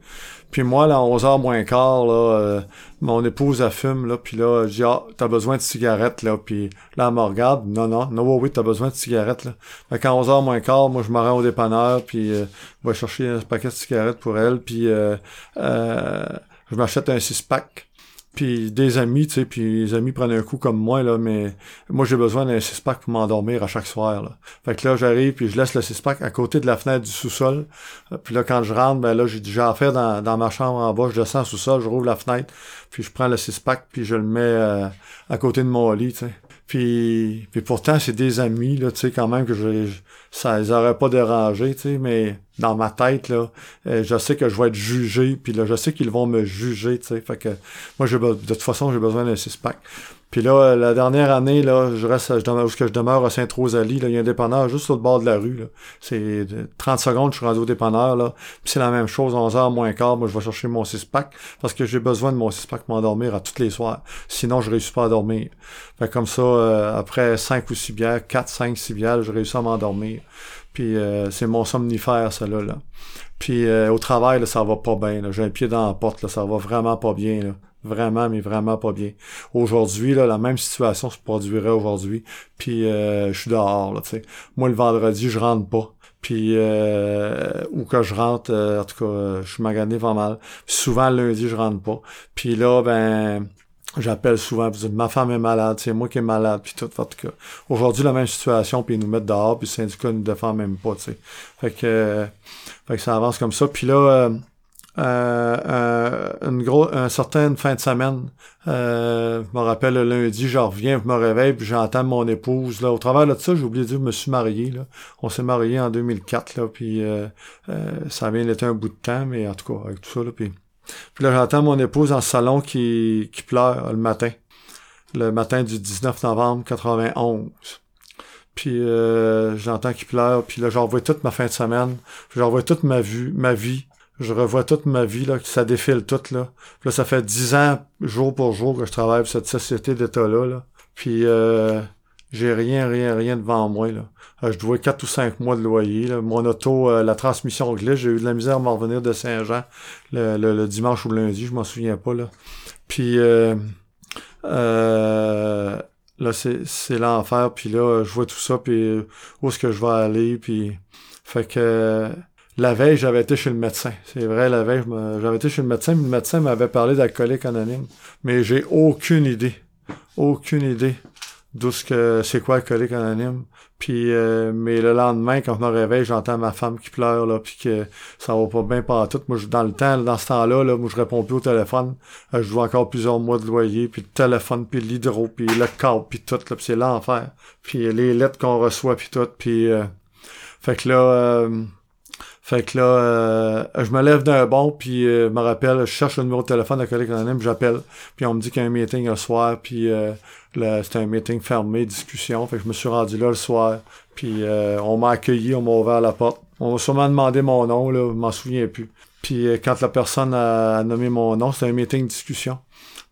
Speaker 3: Puis moi, là, à 11h moins quart, là, euh, mon épouse, a fume, là, puis là, je dis, ah, t'as besoin de cigarettes, là, puis là, elle me regarde, non, non, non, oui, t'as besoin de cigarettes, là. Fait qu'à 11h moins quart, moi, je me rends au dépanneur, puis euh, je vais chercher un paquet de cigarettes pour elle, puis euh, je m'achète un six-pack puis des amis, tu sais, puis les amis prennent un coup comme moi, là, mais moi, j'ai besoin d'un six-pack pour m'endormir à chaque soir, là. Fait que là, j'arrive, puis je laisse le six-pack à côté de la fenêtre du sous-sol. Puis là, quand je rentre, ben là, j'ai déjà affaire dans, ma chambre en bas, je descends sous-sol, je rouvre la fenêtre, puis je prends le six-pack, puis je le mets euh, à côté de mon lit, tu sais. Puis, pourtant, c'est des amis, là, tu sais, quand même, que je, ça les aurait pas dérangé, tu sais, mais dans ma tête, là, euh, je sais que je vais être jugé, puis là, je sais qu'ils vont me juger, tu sais, fait que moi, j'ai, de toute façon, j'ai besoin d'un six-pack. Puis là, la dernière année, là, je reste, je demeure, où je demeure à Sainte-Rosalie, là, il y a un dépanneur juste au bord de la rue, là. C'est 30 secondes, je suis rendu au dépanneur, là. Puis c'est la même chose, 11 h moins quart, moi, je vais chercher mon six-pack, parce que j'ai besoin de mon six-pack pour m'endormir à toutes les soirs. Sinon, je réussis pas à dormir. Fait comme ça, euh, après 5 ou 6 bières, 4, 5, 6 bières, je réussis à m'endormir. Puis euh, c'est mon somnifère, ça là. Puis euh, au travail, ça va pas bien. J'ai un pied dans la porte, là, ça va vraiment pas bien. Là. Vraiment, mais vraiment pas bien. Aujourd'hui, là, la même situation se produirait aujourd'hui. Puis euh, je suis dehors, là, tu sais. Moi, le vendredi, je rentre pas. Puis euh, ou que je rentre, euh, en tout cas, je suis magané pas mal. Souvent le lundi, je rentre pas. Puis là, ben j'appelle souvent, puis ma femme est malade, c'est moi qui est malade, puis tout, en tout cas. Aujourd'hui, la même situation, puis ils nous mettent dehors, puis le syndicat nous défend même pas, tu sais. Fait que, fait que ça avance comme ça. Puis là, euh, euh, une grosse, un certain fin de semaine. Euh, je me rappelle le lundi, je reviens, je me réveille, puis j'entends mon épouse. Là, au travers de ça, j'ai oublié de dire, je me suis marié. Là. On s'est marié en 2004, là, puis euh, ça vient d'être un bout de temps, mais en tout cas, avec tout ça, là, puis... Puis là, j'entends mon épouse en salon qui, qui pleure le matin. Le matin du 19 novembre 91. Puis euh, j'entends qu'il pleure, puis là, j'envoie toute ma fin de semaine, j'envoie toute ma vue, ma vie je revois toute ma vie, là, ça défile tout, là. Puis là, ça fait dix ans, jour pour jour, que je travaille pour cette société d'État-là, là. Puis, euh, j'ai rien, rien, rien devant moi, là. Euh, je dois quatre ou cinq mois de loyer, là. Mon auto, euh, la transmission glisse, j'ai eu de la misère à m'en revenir de Saint-Jean le, dimanche ou le lundi, je m'en souviens pas, là. Puis, euh là, c'est l'enfer, puis là, je vois tout ça, puis où est-ce que je vais aller, puis... Fait que la veille, j'avais été chez le médecin. C'est vrai, la veille, j'avais été chez le médecin, mais le médecin m'avait parlé d'alcoolique anonyme. Mais j'ai aucune idée. Aucune idée d'où ce que c'est quoi alcoolique anonyme. Puis euh, mais le lendemain, quand je me réveille, j'entends ma femme qui pleure là, puis que ça va pas bien pas tout. Moi, dans le temps, dans ce temps-là, là, moi je réponds plus au téléphone. Euh, je dois encore plusieurs mois de loyer, puis le téléphone, puis l'hydro, puis le câble, puis tout, là, puis c'est l'enfer. Puis les lettres qu'on reçoit, puis tout, puis euh, fait que là. Fait que là, euh, je me lève d'un bon, puis euh, me rappelle, je cherche le numéro de téléphone de collègue anonyme, j'appelle, puis on me dit qu'il y a un meeting le soir, puis euh, c'était un meeting fermé, discussion, fait que je me suis rendu là le soir, puis euh, on m'a accueilli, on m'a ouvert la porte. On m'a sûrement demandé mon nom, là, je m'en souviens plus. Puis quand la personne a nommé mon nom, c'était un meeting discussion.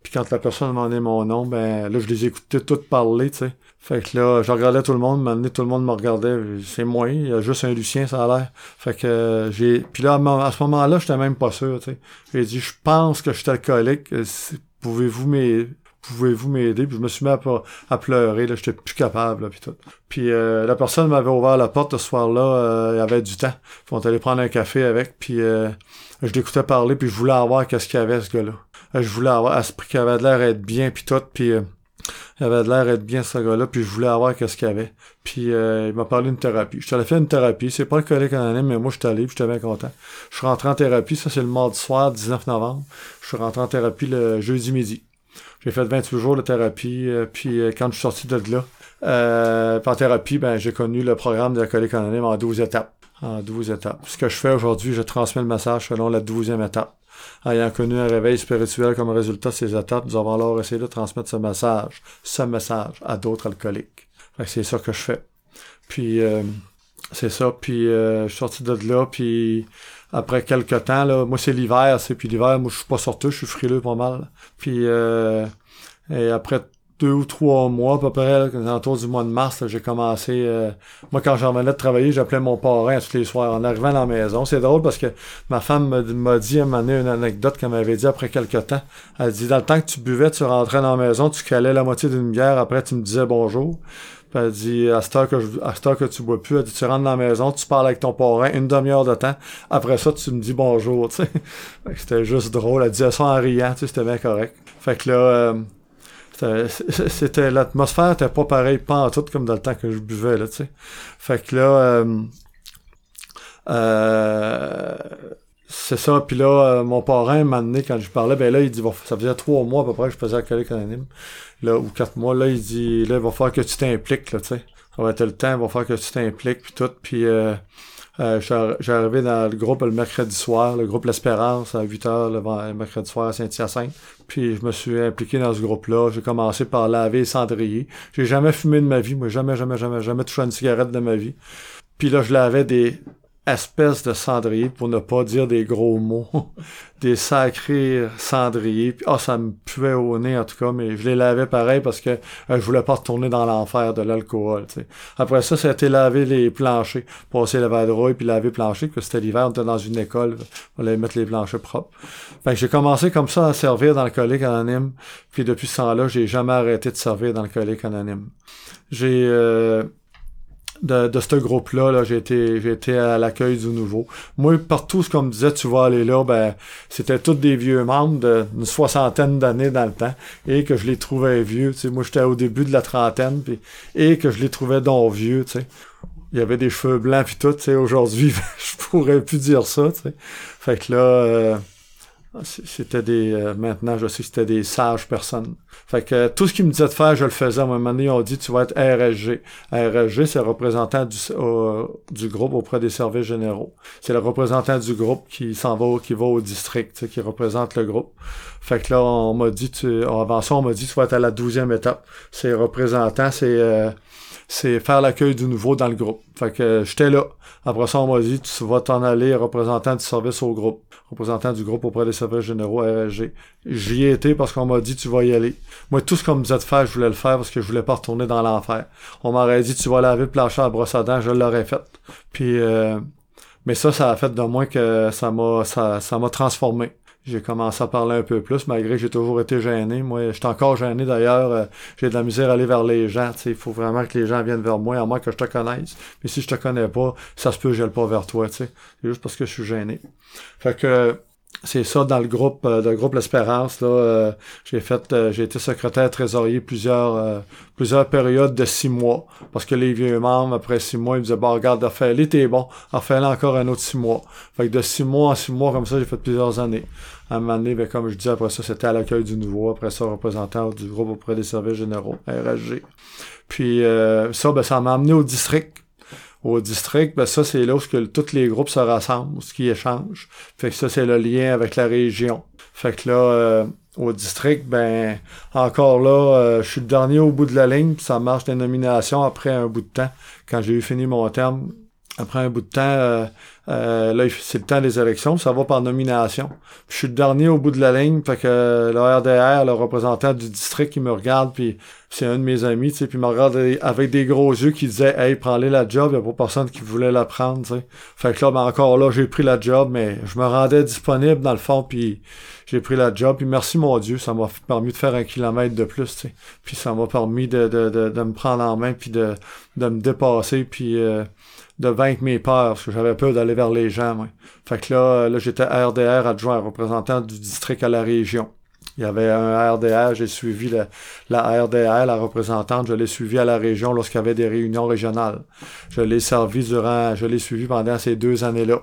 Speaker 3: Puis quand la personne a demandé mon nom, ben là, je les écoutais toutes parler, tu sais. Fait que là, je regardais tout le monde, maintenant tout le monde me regardait. C'est moi, il y a juste un Lucien, ça a l'air. Fait que j'ai. Puis là, à ce moment-là, j'étais même pas sûr, tu sais. J'ai dit, je pense que je suis alcoolique. Euh, pouvez-vous m'aider? Pouvez-vous m'aider? Puis je me suis mis à, pleurer, là, j'étais plus capable, là, puis tout. Puis euh, la personne m'avait ouvert la porte ce soir-là, euh, il y avait du temps. Puis on prendre un café avec, puis je l'écoutais parler, puis je voulais avoir qu'est-ce qu'il y avait, ce gars-là. Je voulais avoir à ce prix qu'il avait l'air d'être bien, puis tout, puis il avait l'air d'être bien ce gars-là, puis je voulais avoir qu'est-ce qu'il avait. Puis euh, il m'a parlé d'une thérapie. Je t'allais faire une thérapie. C'est pas le collègue anonyme, mais moi je suis allé, puis j'étais bien content. Je suis rentré en thérapie, ça c'est le mardi soir, 19 novembre. Je suis rentré en thérapie le jeudi midi. J'ai fait 28 jours de thérapie, euh, puis euh, quand je suis sorti de là, euh, en thérapie, ben j'ai connu le programme de l'alcoolique anonyme en 12 étapes. En 12 étapes. Ce que je fais aujourd'hui, je transmets le message selon la douzième étape. Ayant connu un réveil spirituel comme résultat de ces étapes, nous avons alors essayé de transmettre ce message, ce message à d'autres alcooliques. c'est ça que je fais. Puis euh, c'est ça. Puis euh, je suis sorti de là, puis après quelques temps, là, moi c'est l'hiver, c'est puis l'hiver, moi je suis pas sorti, je suis frileux pas mal. Puis euh, et après deux ou trois mois à peu près, autour du mois de mars, j'ai commencé. Euh, moi, quand j'en venais de travailler, j'appelais mon parrain tous les soirs en arrivant à la maison. C'est drôle parce que ma femme m'a dit à un moment donné une anecdote qu'elle m'avait dit après quelques temps. Elle dit dans le temps que tu buvais, tu rentrais dans la maison, tu calais la moitié d'une bière, après tu me disais bonjour. Puis elle dit à cette heure que je, tu bois plus, elle dit tu rentres dans la maison, tu parles avec ton parrain une demi-heure de temps. Après ça, tu me dis bonjour. [LAUGHS] C'était juste drôle. Elle disait ça en riant, c'était bien correct. Fait que là. Euh, [LAUGHS] c'était l'atmosphère était pas pareil pas en tout comme dans le temps que je buvais là tu sais. Fait que là euh, euh, c'est ça puis là euh, mon parrain m'a donné quand je parlais ben là il dit ça faisait trois mois à peu près que je faisais alcoolique anonyme là ou quatre mois là il dit là il va falloir que tu t'impliques là tu sais. Ça va être le temps il va falloir que tu t'impliques puis tout puis euh, j'ai arrivé dans le groupe le mercredi soir, le groupe L'Espérance à 8h le, mercredi soir à Saint-Hyacinthe. Puis je me suis impliqué dans ce groupe-là. J'ai commencé par laver les cendriers. J'ai jamais fumé de ma vie, moi jamais, jamais, jamais, jamais touché une cigarette de ma vie. Puis là, je lavais des espèce de cendrier, pour ne pas dire des gros mots, [LAUGHS] des sacrés cendriers. Ah, ça me puait au nez en tout cas, mais je les lavais pareil parce que euh, je voulais pas retourner dans l'enfer de l'alcool. Après ça, c'était laver les planchers, passer la vadrouille puis laver les planchers, que c'était l'hiver, on était dans une école, on allait mettre les planchers propres. Fait j'ai commencé comme ça à servir dans le colique anonyme, puis depuis ce temps-là, j'ai jamais arrêté de servir dans le colique anonyme. J'ai euh, de, de ce groupe-là, -là, j'ai été, été à l'accueil du nouveau. Moi, partout ce qu'on me disait, tu vas aller là, ben, c'était tous des vieux membres d'une soixantaine d'années dans le temps, et que je les trouvais vieux. Moi, j'étais au début de la trentaine, puis, et que je les trouvais donc vieux. Il y avait des cheveux blancs puis tout, tu sais. Aujourd'hui, [LAUGHS] je pourrais plus dire ça. Fait que là, euh, c'était des euh, maintenant je sais que c'était des sages personnes. Fait que tout ce qu'ils me disaient de faire, je le faisais. À un moment donné, on dit tu vas être RSG. RSG, c'est le représentant du, du groupe auprès des services généraux. C'est le représentant du groupe qui s'en va, qui va au district, qui représente le groupe. Fait que là, on m'a dit, tu, avant ça, on m'a dit tu vas être à la douzième étape. C'est représentant, c'est euh, c'est faire l'accueil du nouveau dans le groupe. Fait que j'étais là. Après ça, on m'a dit, tu vas t'en aller représentant du service au groupe, représentant du groupe auprès des services généraux RSG. J'y ai été parce qu'on m'a dit, tu vas y aller. Moi, tout ce qu'on me disait de faire, je voulais le faire parce que je voulais pas retourner dans l'enfer. On m'aurait dit, tu vas laver le plancher à brosse à dents, je l'aurais fait. Puis, euh, mais ça, ça a fait de moi que ça m'a, ça, ça m'a transformé j'ai commencé à parler un peu plus, malgré que j'ai toujours été gêné. Moi, j'étais encore gêné d'ailleurs. Euh, j'ai de la misère à aller vers les gens. Il faut vraiment que les gens viennent vers moi, à moins que je te connaisse. Mais si je te connais pas, ça se peut que je pas vers toi. C'est juste parce que je suis gêné. Fait que c'est ça dans le groupe euh, le groupe l'espérance là euh, j'ai fait euh, j'ai été secrétaire trésorier plusieurs plusieurs périodes de six mois parce que les vieux membres après six mois ils me disaient bon regarde fait l'été bon refais encore un autre six mois. Fait que de six mois en six mois comme ça j'ai fait plusieurs années. À un moment donné ben, comme je dis après ça c'était à l'accueil du nouveau après ça représentant du groupe auprès des services généraux RSG puis ça ben ça m'a amené au district au district, ben ça, c'est là où que tous les groupes se rassemblent, ce qui échangent. Fait que ça, c'est le lien avec la région. Fait que là, euh, au district, ben encore là, euh, je suis le dernier au bout de la ligne, puis ça marche des nominations après un bout de temps. Quand j'ai eu fini mon terme, après un bout de temps, euh, là, c'est le temps des élections, ça va par nomination. je suis le dernier au bout de la ligne, fait que le RDR, le représentant du district, il me regarde, puis c'est un de mes amis, tu sais, puis il me regarde avec des gros yeux qui disait Hey, prends-les la job, il n'y a pas personne qui voulait la prendre, tu sais. Fait que là, ben encore là, j'ai pris la job, mais je me rendais disponible dans le fond, puis j'ai pris la job, puis merci mon Dieu, ça m'a permis de faire un kilomètre de plus, tu sais. Puis ça m'a permis de, de, de, de, me prendre en main, puis de, de me dépasser, puis euh, de vaincre mes peurs, parce que j'avais peur d'aller vers les gens, moi. Fait que là, là j'étais RDR adjoint, représentant du district à la région. Il y avait un RDR, j'ai suivi la, la RDR, la représentante, je l'ai suivi à la région lorsqu'il y avait des réunions régionales. Je l'ai servi durant, je l'ai suivi pendant ces deux années-là.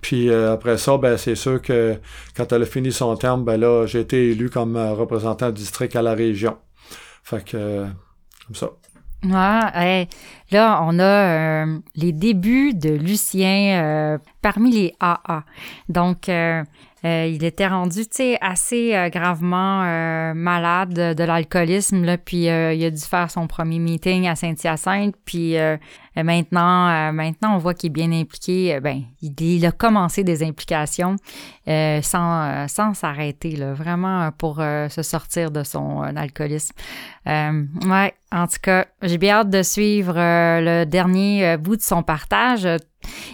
Speaker 3: Puis euh, après ça, ben c'est sûr que quand elle a fini son terme, ben là, j'ai été élu comme euh, représentant du district à la région. Fait que euh, comme ça.
Speaker 2: Ouais, là, on a euh, les débuts de Lucien euh, parmi les AA. Donc, euh, euh, il était rendu, tu sais, assez euh, gravement euh, malade de, l'alcoolisme, là, puis il a dû faire son premier meeting à Saint-Hyacinthe, puis maintenant, maintenant, on voit qu'il est bien impliqué. ben, il, a commencé des implications sans sans s'arrêter, là, vraiment pour se sortir de son alcoolisme. ouais, en tout cas, j'ai bien hâte de suivre le dernier bout de son partage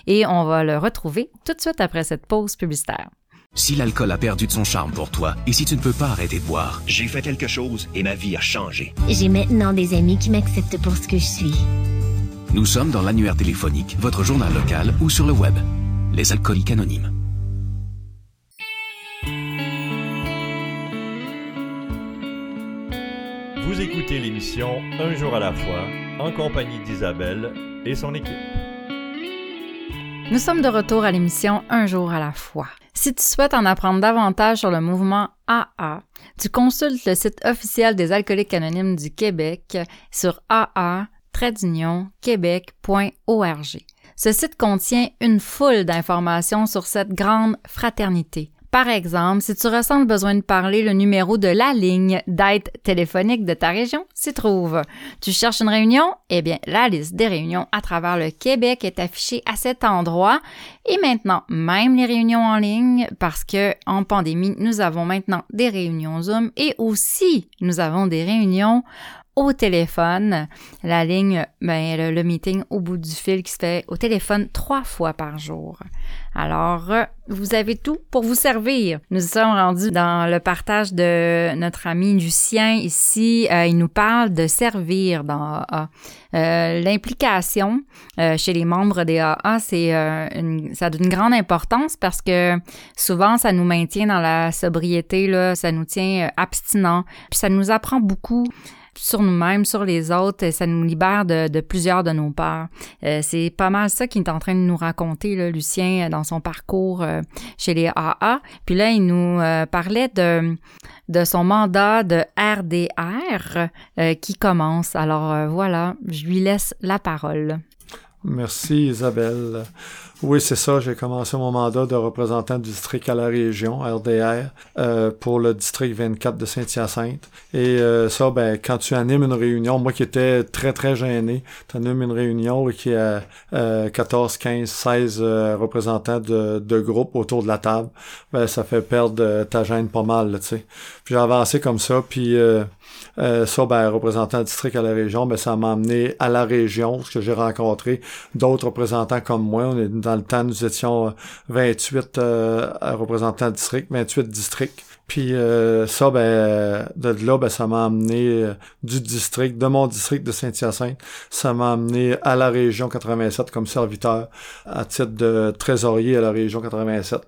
Speaker 2: et on va le retrouver tout de suite après cette pause publicitaire.
Speaker 7: Si l'alcool a perdu de son charme pour toi et si tu ne peux pas arrêter de boire,
Speaker 8: j'ai fait quelque chose et ma vie a changé.
Speaker 9: J'ai maintenant des amis qui m'acceptent pour ce que je suis.
Speaker 7: Nous sommes dans l'annuaire téléphonique, votre journal local ou sur le web. Les alcooliques anonymes.
Speaker 1: Vous écoutez l'émission Un jour à la fois en compagnie d'Isabelle et son équipe.
Speaker 2: Nous sommes de retour à l'émission Un jour à la fois. Si tu souhaites en apprendre davantage sur le mouvement AA, tu consultes le site officiel des alcooliques anonymes du Québec sur aa-québec.org. Ce site contient une foule d'informations sur cette grande fraternité. Par exemple, si tu ressens le besoin de parler, le numéro de la ligne d'aide téléphonique de ta région s'y trouve. Tu cherches une réunion? Eh bien, la liste des réunions à travers le Québec est affichée à cet endroit. Et maintenant, même les réunions en ligne, parce que en pandémie, nous avons maintenant des réunions Zoom et aussi nous avons des réunions au téléphone. La ligne, ben, le, meeting au bout du fil qui se fait au téléphone trois fois par jour. Alors, euh, vous avez tout pour vous servir. Nous sommes rendus dans le partage de notre ami Lucien ici. Euh, il nous parle de servir dans AA. Euh, l'implication chez les membres des AA, c'est ça a grande importance parce que souvent, ça nous maintient dans la sobriété, ça nous tient abstinents, puis ça nous apprend beaucoup sur nous-mêmes, sur les autres, et ça nous libère de, plusieurs de nos peurs. Euh, c'est pas mal ça qu'il est en train de nous raconter, Lucien, dans son parcours euh, chez les AA. Puis là, il nous euh, parlait de, de son mandat de RDR qui commence. Alors voilà, je lui laisse la parole.
Speaker 3: Merci Isabelle. Oui, c'est ça. J'ai commencé mon mandat de représentant du district à la région, RDR, euh, pour le district 24 de Saint-Hyacinthe. Et euh, ça, ben, quand tu animes une réunion, moi qui étais très, très gêné, tu animes une réunion qui a 14, 15, 16 représentants de, de groupe autour de la table, ben, ça fait perdre ta gêne pas mal, tu sais. Puis j'ai avancé comme ça, puis... Euh, euh, ça, ben, représentant district à la région, ben, ça m'a amené à la région, parce que j'ai rencontré d'autres représentants comme moi. On est, le temps, nous étions 28 euh, représentants district, 28 districts. Puis euh, ça, ben, de là, ben, ça m'a amené euh, du district, de mon district de Saint-Hyacinthe, ça m'a amené à la région 87 comme serviteur, à titre de trésorier à la région 87.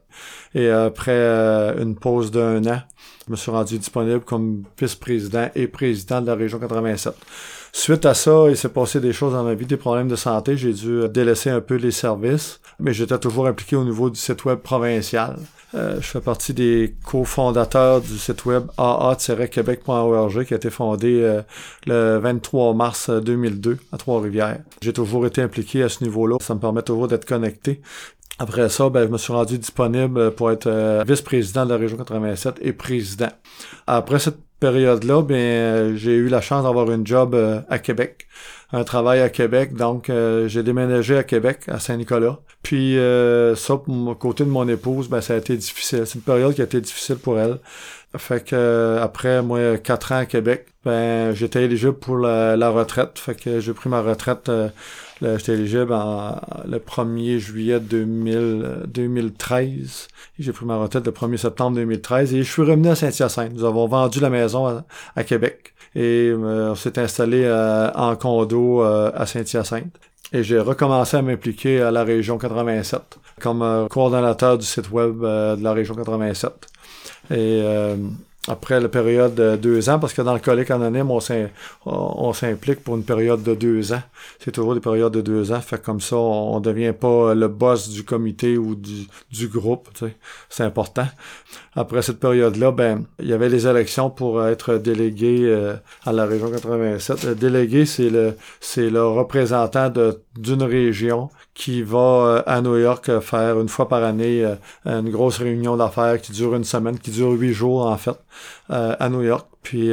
Speaker 3: Et après une pause d'un an, je me suis rendu disponible comme vice-président et président de la région 87. Suite à ça, il s'est passé des choses dans ma vie, des problèmes de santé. J'ai dû délaisser un peu les services, mais j'étais toujours impliqué au niveau du site web provincial. Euh, je fais partie des cofondateurs du site web aa-québec.org qui a été fondé euh, le 23 mars 2002 à Trois-Rivières. J'ai toujours été impliqué à ce niveau-là. Ça me permet toujours d'être connecté. Après ça, ben, je me suis rendu disponible pour être euh, vice-président de la région 87 et président. Après cette période-là, ben, j'ai eu la chance d'avoir une job euh, à Québec, un travail à Québec. Donc, euh, j'ai déménagé à Québec, à Saint-Nicolas. Puis, ça, pour côté de mon épouse, ben, ça a été difficile. C'est une période qui a été difficile pour elle. Fait que après moi quatre ans à Québec, ben j'étais éligible pour la, retraite. Fait que j'ai pris ma retraite J'étais éligible en, le 1er juillet 2000, 2013. J'ai pris ma retraite le 1er septembre 2013 et je suis revenu à Saint-Hyacinthe. Nous avons vendu la maison à, Québec et euh, on s'est installé euh, en condo euh, à Saint-Hyacinthe. Et j'ai recommencé à m'impliquer à la région 87 comme coordonnateur du site web de la région 87. Et après la période de deux ans, parce que dans le collègue anonyme, on s'implique pour une période de deux ans. C'est toujours des périodes de deux ans, fait comme ça, on, devient pas le boss du comité ou du, groupe, c'est important. Après cette période-là, ben, il y avait les élections pour être délégué euh, à la région 87. Le délégué, c'est le représentant d'une région qui va euh, à New York faire une fois par année euh, une grosse réunion d'affaires qui dure une semaine, qui dure huit jours en fait, euh, à New York. Puis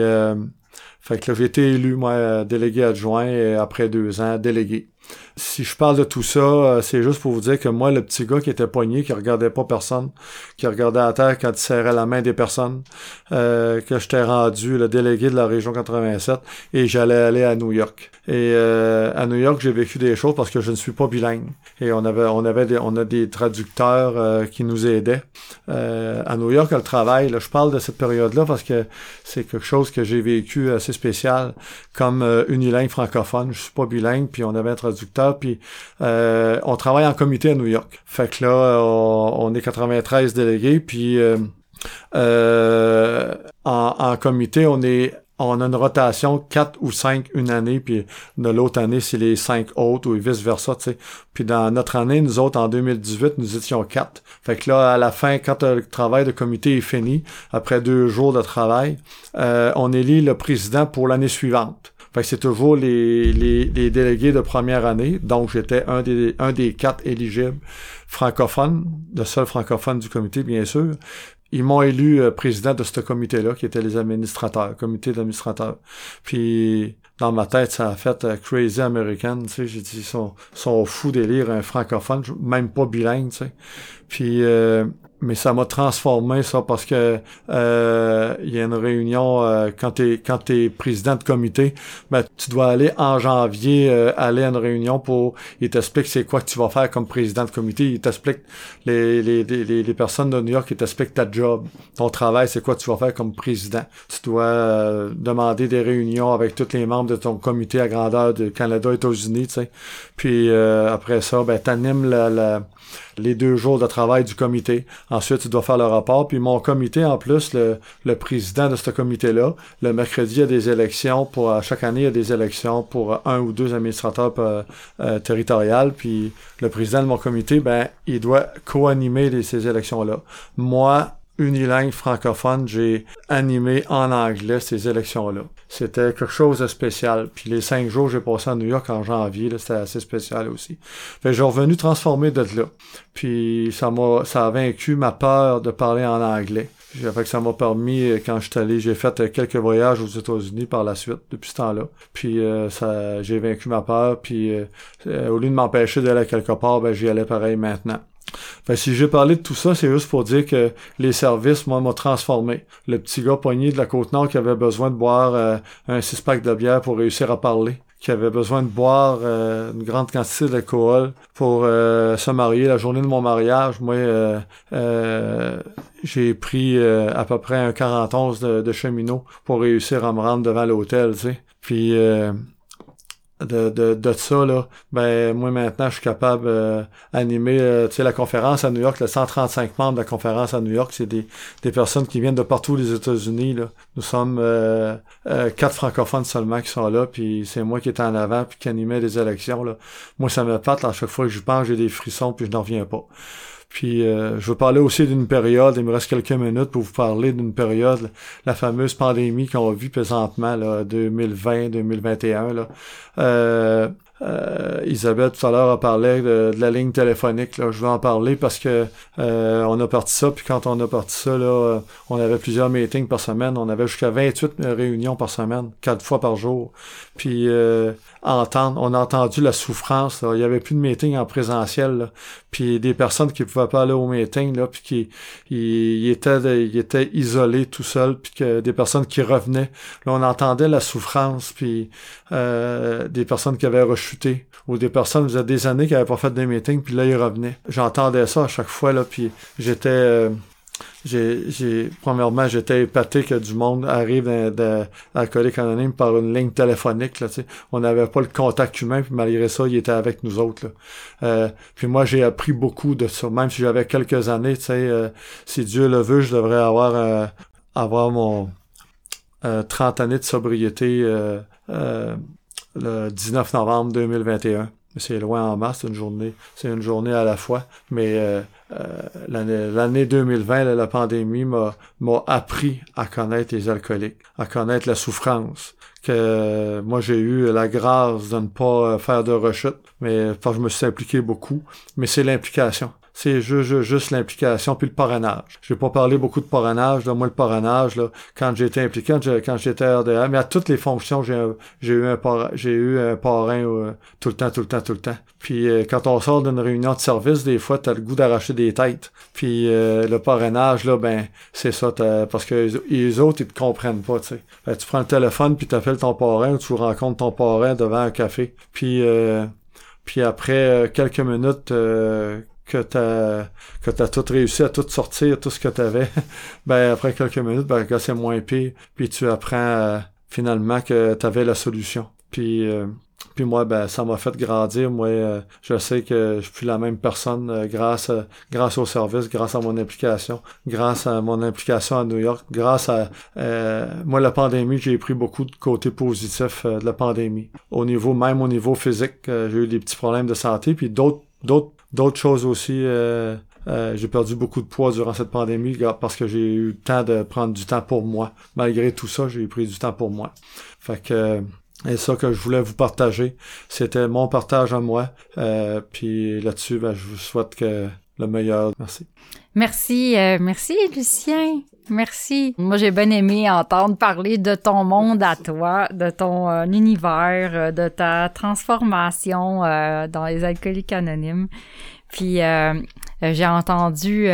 Speaker 3: fait que j'ai été élu, moi, délégué adjoint et après deux ans, délégué. Si je parle de tout ça, euh, c'est juste pour vous dire que moi, le petit gars qui était poigné, qui regardait pas personne, qui regardait à terre quand il serrait la main des personnes, euh, que j'étais rendu le délégué de la région 87 et j'allais aller à New York. Et euh, à New York, j'ai vécu des choses parce que je ne suis pas bilingue. Et on avait, on avait, des, on a des traducteurs qui nous aidaient. à New York, le travail, là, je parle de cette période-là parce que c'est quelque chose que j'ai vécu assez spécial comme unilingue francophone. Je suis pas bilingue, puis on avait un traducteur puis euh, on travaille en comité à New York. Fait que là, on, est 93 délégués, puis euh, euh, en, comité, on est a une rotation 4 ou 5 une année, puis de l'autre année, c'est les 5 autres, ou vice-versa. Puis dans notre année, nous autres, en 2018, nous étions 4. Fait que là, à la fin, quand le travail de comité est fini, après deux jours de travail, on élit le président pour l'année suivante. Fait que c'est toujours les, les, les, délégués de première année. Donc, j'étais un des, un des quatre éligibles francophones, le seul francophone du comité, bien sûr. Ils m'ont élu euh, président de ce comité-là, qui était les administrateurs, comité d'administrateurs. Puis, dans ma tête, ça a fait euh, Crazy American, tu sais, j'ai dit, ils sont, sont fous d'élire un francophone, même pas bilingue, tu sais. Puis, euh, mais ça m'a transformé ça parce que euh, il y a une réunion euh, quand t'es quand t'es président de comité ben tu dois aller en janvier euh, aller à une réunion pour il t'explique c'est quoi que tu vas faire comme président de comité. Il t'explique les, les, les, les personnes de New York ils t'expliquent ta job ton travail c'est quoi tu vas faire comme président. Tu dois euh, demander des réunions avec tous les membres de ton comité à grandeur de Canada États-Unis tu sais. Puis après ça ben t'animes la, la les deux jours de travail du comité. Ensuite, tu dois faire le rapport. Puis mon comité, en plus, le, le président de ce comité-là, le mercredi, il y a des élections pour à chaque année, il y a des élections pour un ou deux administrateurs euh, euh territoriaux. Puis le président de mon comité, ben, il doit co-animer ces élections-là. Moi, unilingue francophone, j'ai animé en anglais ces élections-là. C'était quelque chose de spécial. Puis les cinq jours que j'ai passé à New York en janvier, c'était assez spécial aussi. Fait que j'ai revenu transformer de là. Puis ça m'a ça a vaincu ma peur de parler en anglais. Fait que ça m'a permis, euh, quand je suis allé, j'ai fait euh, quelques voyages aux États-Unis par la suite, depuis ce temps-là. Puis euh, ça, j'ai vaincu ma peur, puis au lieu de m'empêcher d'aller quelque part, ben j'y allais pareil maintenant. Si j'ai parlé de tout ça, c'est juste pour dire que les services, moi, m'ont transformé. Le petit gars poigné de la Côte-Nord qui avait besoin de boire un six-pack de bière pour réussir à parler qui avait besoin de boire euh, une grande quantité d'alcool pour euh, se marier. La journée de mon mariage, moi, euh, j'ai pris à peu près un 41 de, de cheminot pour réussir à me rendre devant l'hôtel, tu. Puis de, de, de ça, là, ben moi maintenant je suis capable d'animer euh, tu sais, la conférence à New York, le 135 membres de la conférence à New York, c'est des, des personnes qui viennent de partout les États-Unis. Là. Nous sommes euh, euh, quatre francophones seulement qui sont là, puis c'est moi qui étais en avant puis qui animais les élections. Là. Moi, ça me pâte à chaque fois que je pense, j'ai des frissons puis je n'en reviens pas. Puis euh, je veux parler aussi d'une période, il me reste quelques minutes pour vous parler d'une période, la fameuse pandémie qu'on vit présentement, là, 2020-2021. Là. Euh, euh, Isabelle tout à l'heure a parlé de, la ligne téléphonique. Là. Je vais en parler parce que euh, on a parti ça, puis quand on a parti ça, là, on avait plusieurs meetings par semaine. On avait jusqu'à 28 réunions par semaine, quatre fois par jour. Puis euh, entendre, on a entendu la souffrance. Il y avait plus de meetings en présentiel. Puis des personnes qui pouvaient pas aller au meeting, là, puis qui ils, étaient, ils étaient isolés tout seuls, puis que des personnes qui revenaient. Là, on entendait la souffrance, puis euh, des personnes qui avaient rechuté, ou des personnes, vous des années qui n'avaient pas fait des meetings, puis là, ils revenaient. J'entendais ça à chaque fois, là, puis j'étais... Euh, j'ai, premièrement, j'étais épaté que du monde arrive d'alcoolique anonyme par une ligne téléphonique, là, On n'avait pas le contact humain, puis malgré ça, il était avec nous autres, euh, puis moi, j'ai appris beaucoup de ça. Même si j'avais quelques années, euh, si Dieu le veut, je devrais avoir, euh, avoir mon 30 années de sobriété le 19 novembre 2021 c'est loin en masse, c'est une journée, c'est une journée à la fois. Mais euh, euh, l'année 2020, la pandémie m'a appris à connaître les alcooliques, à connaître la souffrance. Que moi j'ai eu la grâce de ne pas faire de rechute, mais parce que je me suis impliqué beaucoup. Mais c'est l'implication c'est juste, juste l'implication puis le parrainage. J'ai pas parlé beaucoup de parrainage. Là. Moi, le parrainage, là, quand j'étais impliqué, quand j'étais RDA, mais à toutes les fonctions, j'ai eu un parrain, j'ai eu un parrain euh, tout le temps, tout le temps, tout le temps. Puis euh, quand on sort d'une réunion de service, des fois, t'as le goût d'arracher des têtes. Puis euh, le parrainage, là, ben, c'est ça, parce que les autres, ils te comprennent pas, tu sais. Tu prends le téléphone puis t'appelles ton parrain ou tu rencontres ton parrain devant un café. Puis puis après quelques minutes, que t'as que t'as tout réussi à tout sortir, tout ce que t'avais, [LAUGHS] ben après quelques minutes, ben c'est moins pire, puis tu apprends euh, finalement que t'avais la solution. Puis euh, puis moi, ben ça m'a fait grandir. Moi, euh, je sais que je suis la même personne grâce grâce au service, grâce à mon implication, grâce à mon implication à New York, grâce à moi la pandémie, j'ai pris beaucoup de côtés positifs de la pandémie. Au niveau même au niveau physique, j'ai eu des petits problèmes de santé, puis d'autres d'autres D'autres choses aussi, euh, euh, j'ai perdu beaucoup de poids durant cette pandémie parce que j'ai eu le temps de prendre du temps pour moi. Malgré tout ça, j'ai pris du temps pour moi. Fait que et ça que je voulais vous partager, c'était mon partage à moi. Euh, puis là-dessus, ben, je vous souhaite que le meilleur. Merci.
Speaker 2: Merci, merci Lucien. Merci. Moi, j'ai bien aimé entendre parler de ton monde à toi, de ton univers, euh, de ta transformation euh, dans les alcooliques anonymes. Puis, euh, j'ai entendu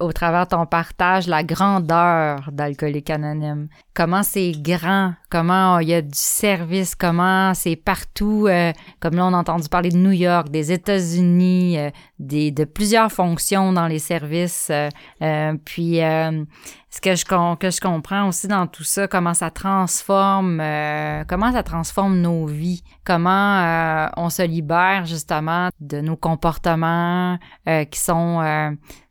Speaker 2: au travers de ton partage la grandeur d'Alcoolique Anonyme. Comment c'est grand, comment il y a du service, comment c'est partout. Euh, comme là, on a entendu parler de New York, des États-Unis, euh, des, de plusieurs fonctions dans les services. Euh, puis, ce que je, que je comprends aussi dans tout ça, comment ça transforme, comment ça transforme nos vies, comment on se libère justement de nos comportements qui sont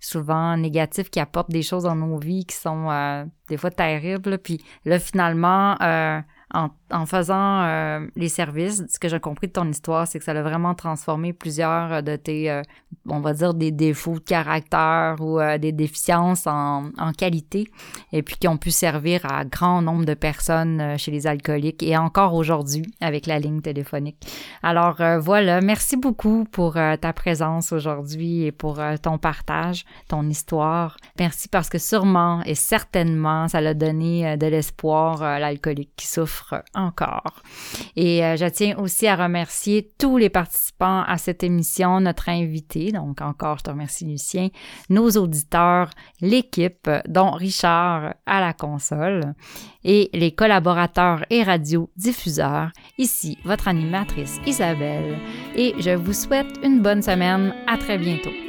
Speaker 2: souvent négatifs, qui apportent des choses dans nos vies qui sont euh, des fois terribles. Puis là, finalement, euh, en, en faisant euh, les services, ce que j'ai compris de ton histoire, c'est que ça a vraiment transformé plusieurs de tes, euh, on va dire, des défauts de caractère ou euh, des déficiences en, en, qualité, et puis qui ont pu servir à grand nombre de personnes chez les alcooliques et encore aujourd'hui avec la ligne téléphonique. Alors voilà, merci beaucoup pour ta présence aujourd'hui et pour ton partage, ton histoire. Merci parce que sûrement et certainement, ça l'a donné de l'espoir à l'alcoolique qui souffre encore. Et euh, je tiens aussi à remercier tous les participants à cette émission, notre invité, donc encore je te remercie Lucien, nos auditeurs, l'équipe, dont Richard à la console, et les collaborateurs et radiodiffuseurs. Ici, votre animatrice Isabelle, et je vous souhaite une bonne semaine. À très bientôt.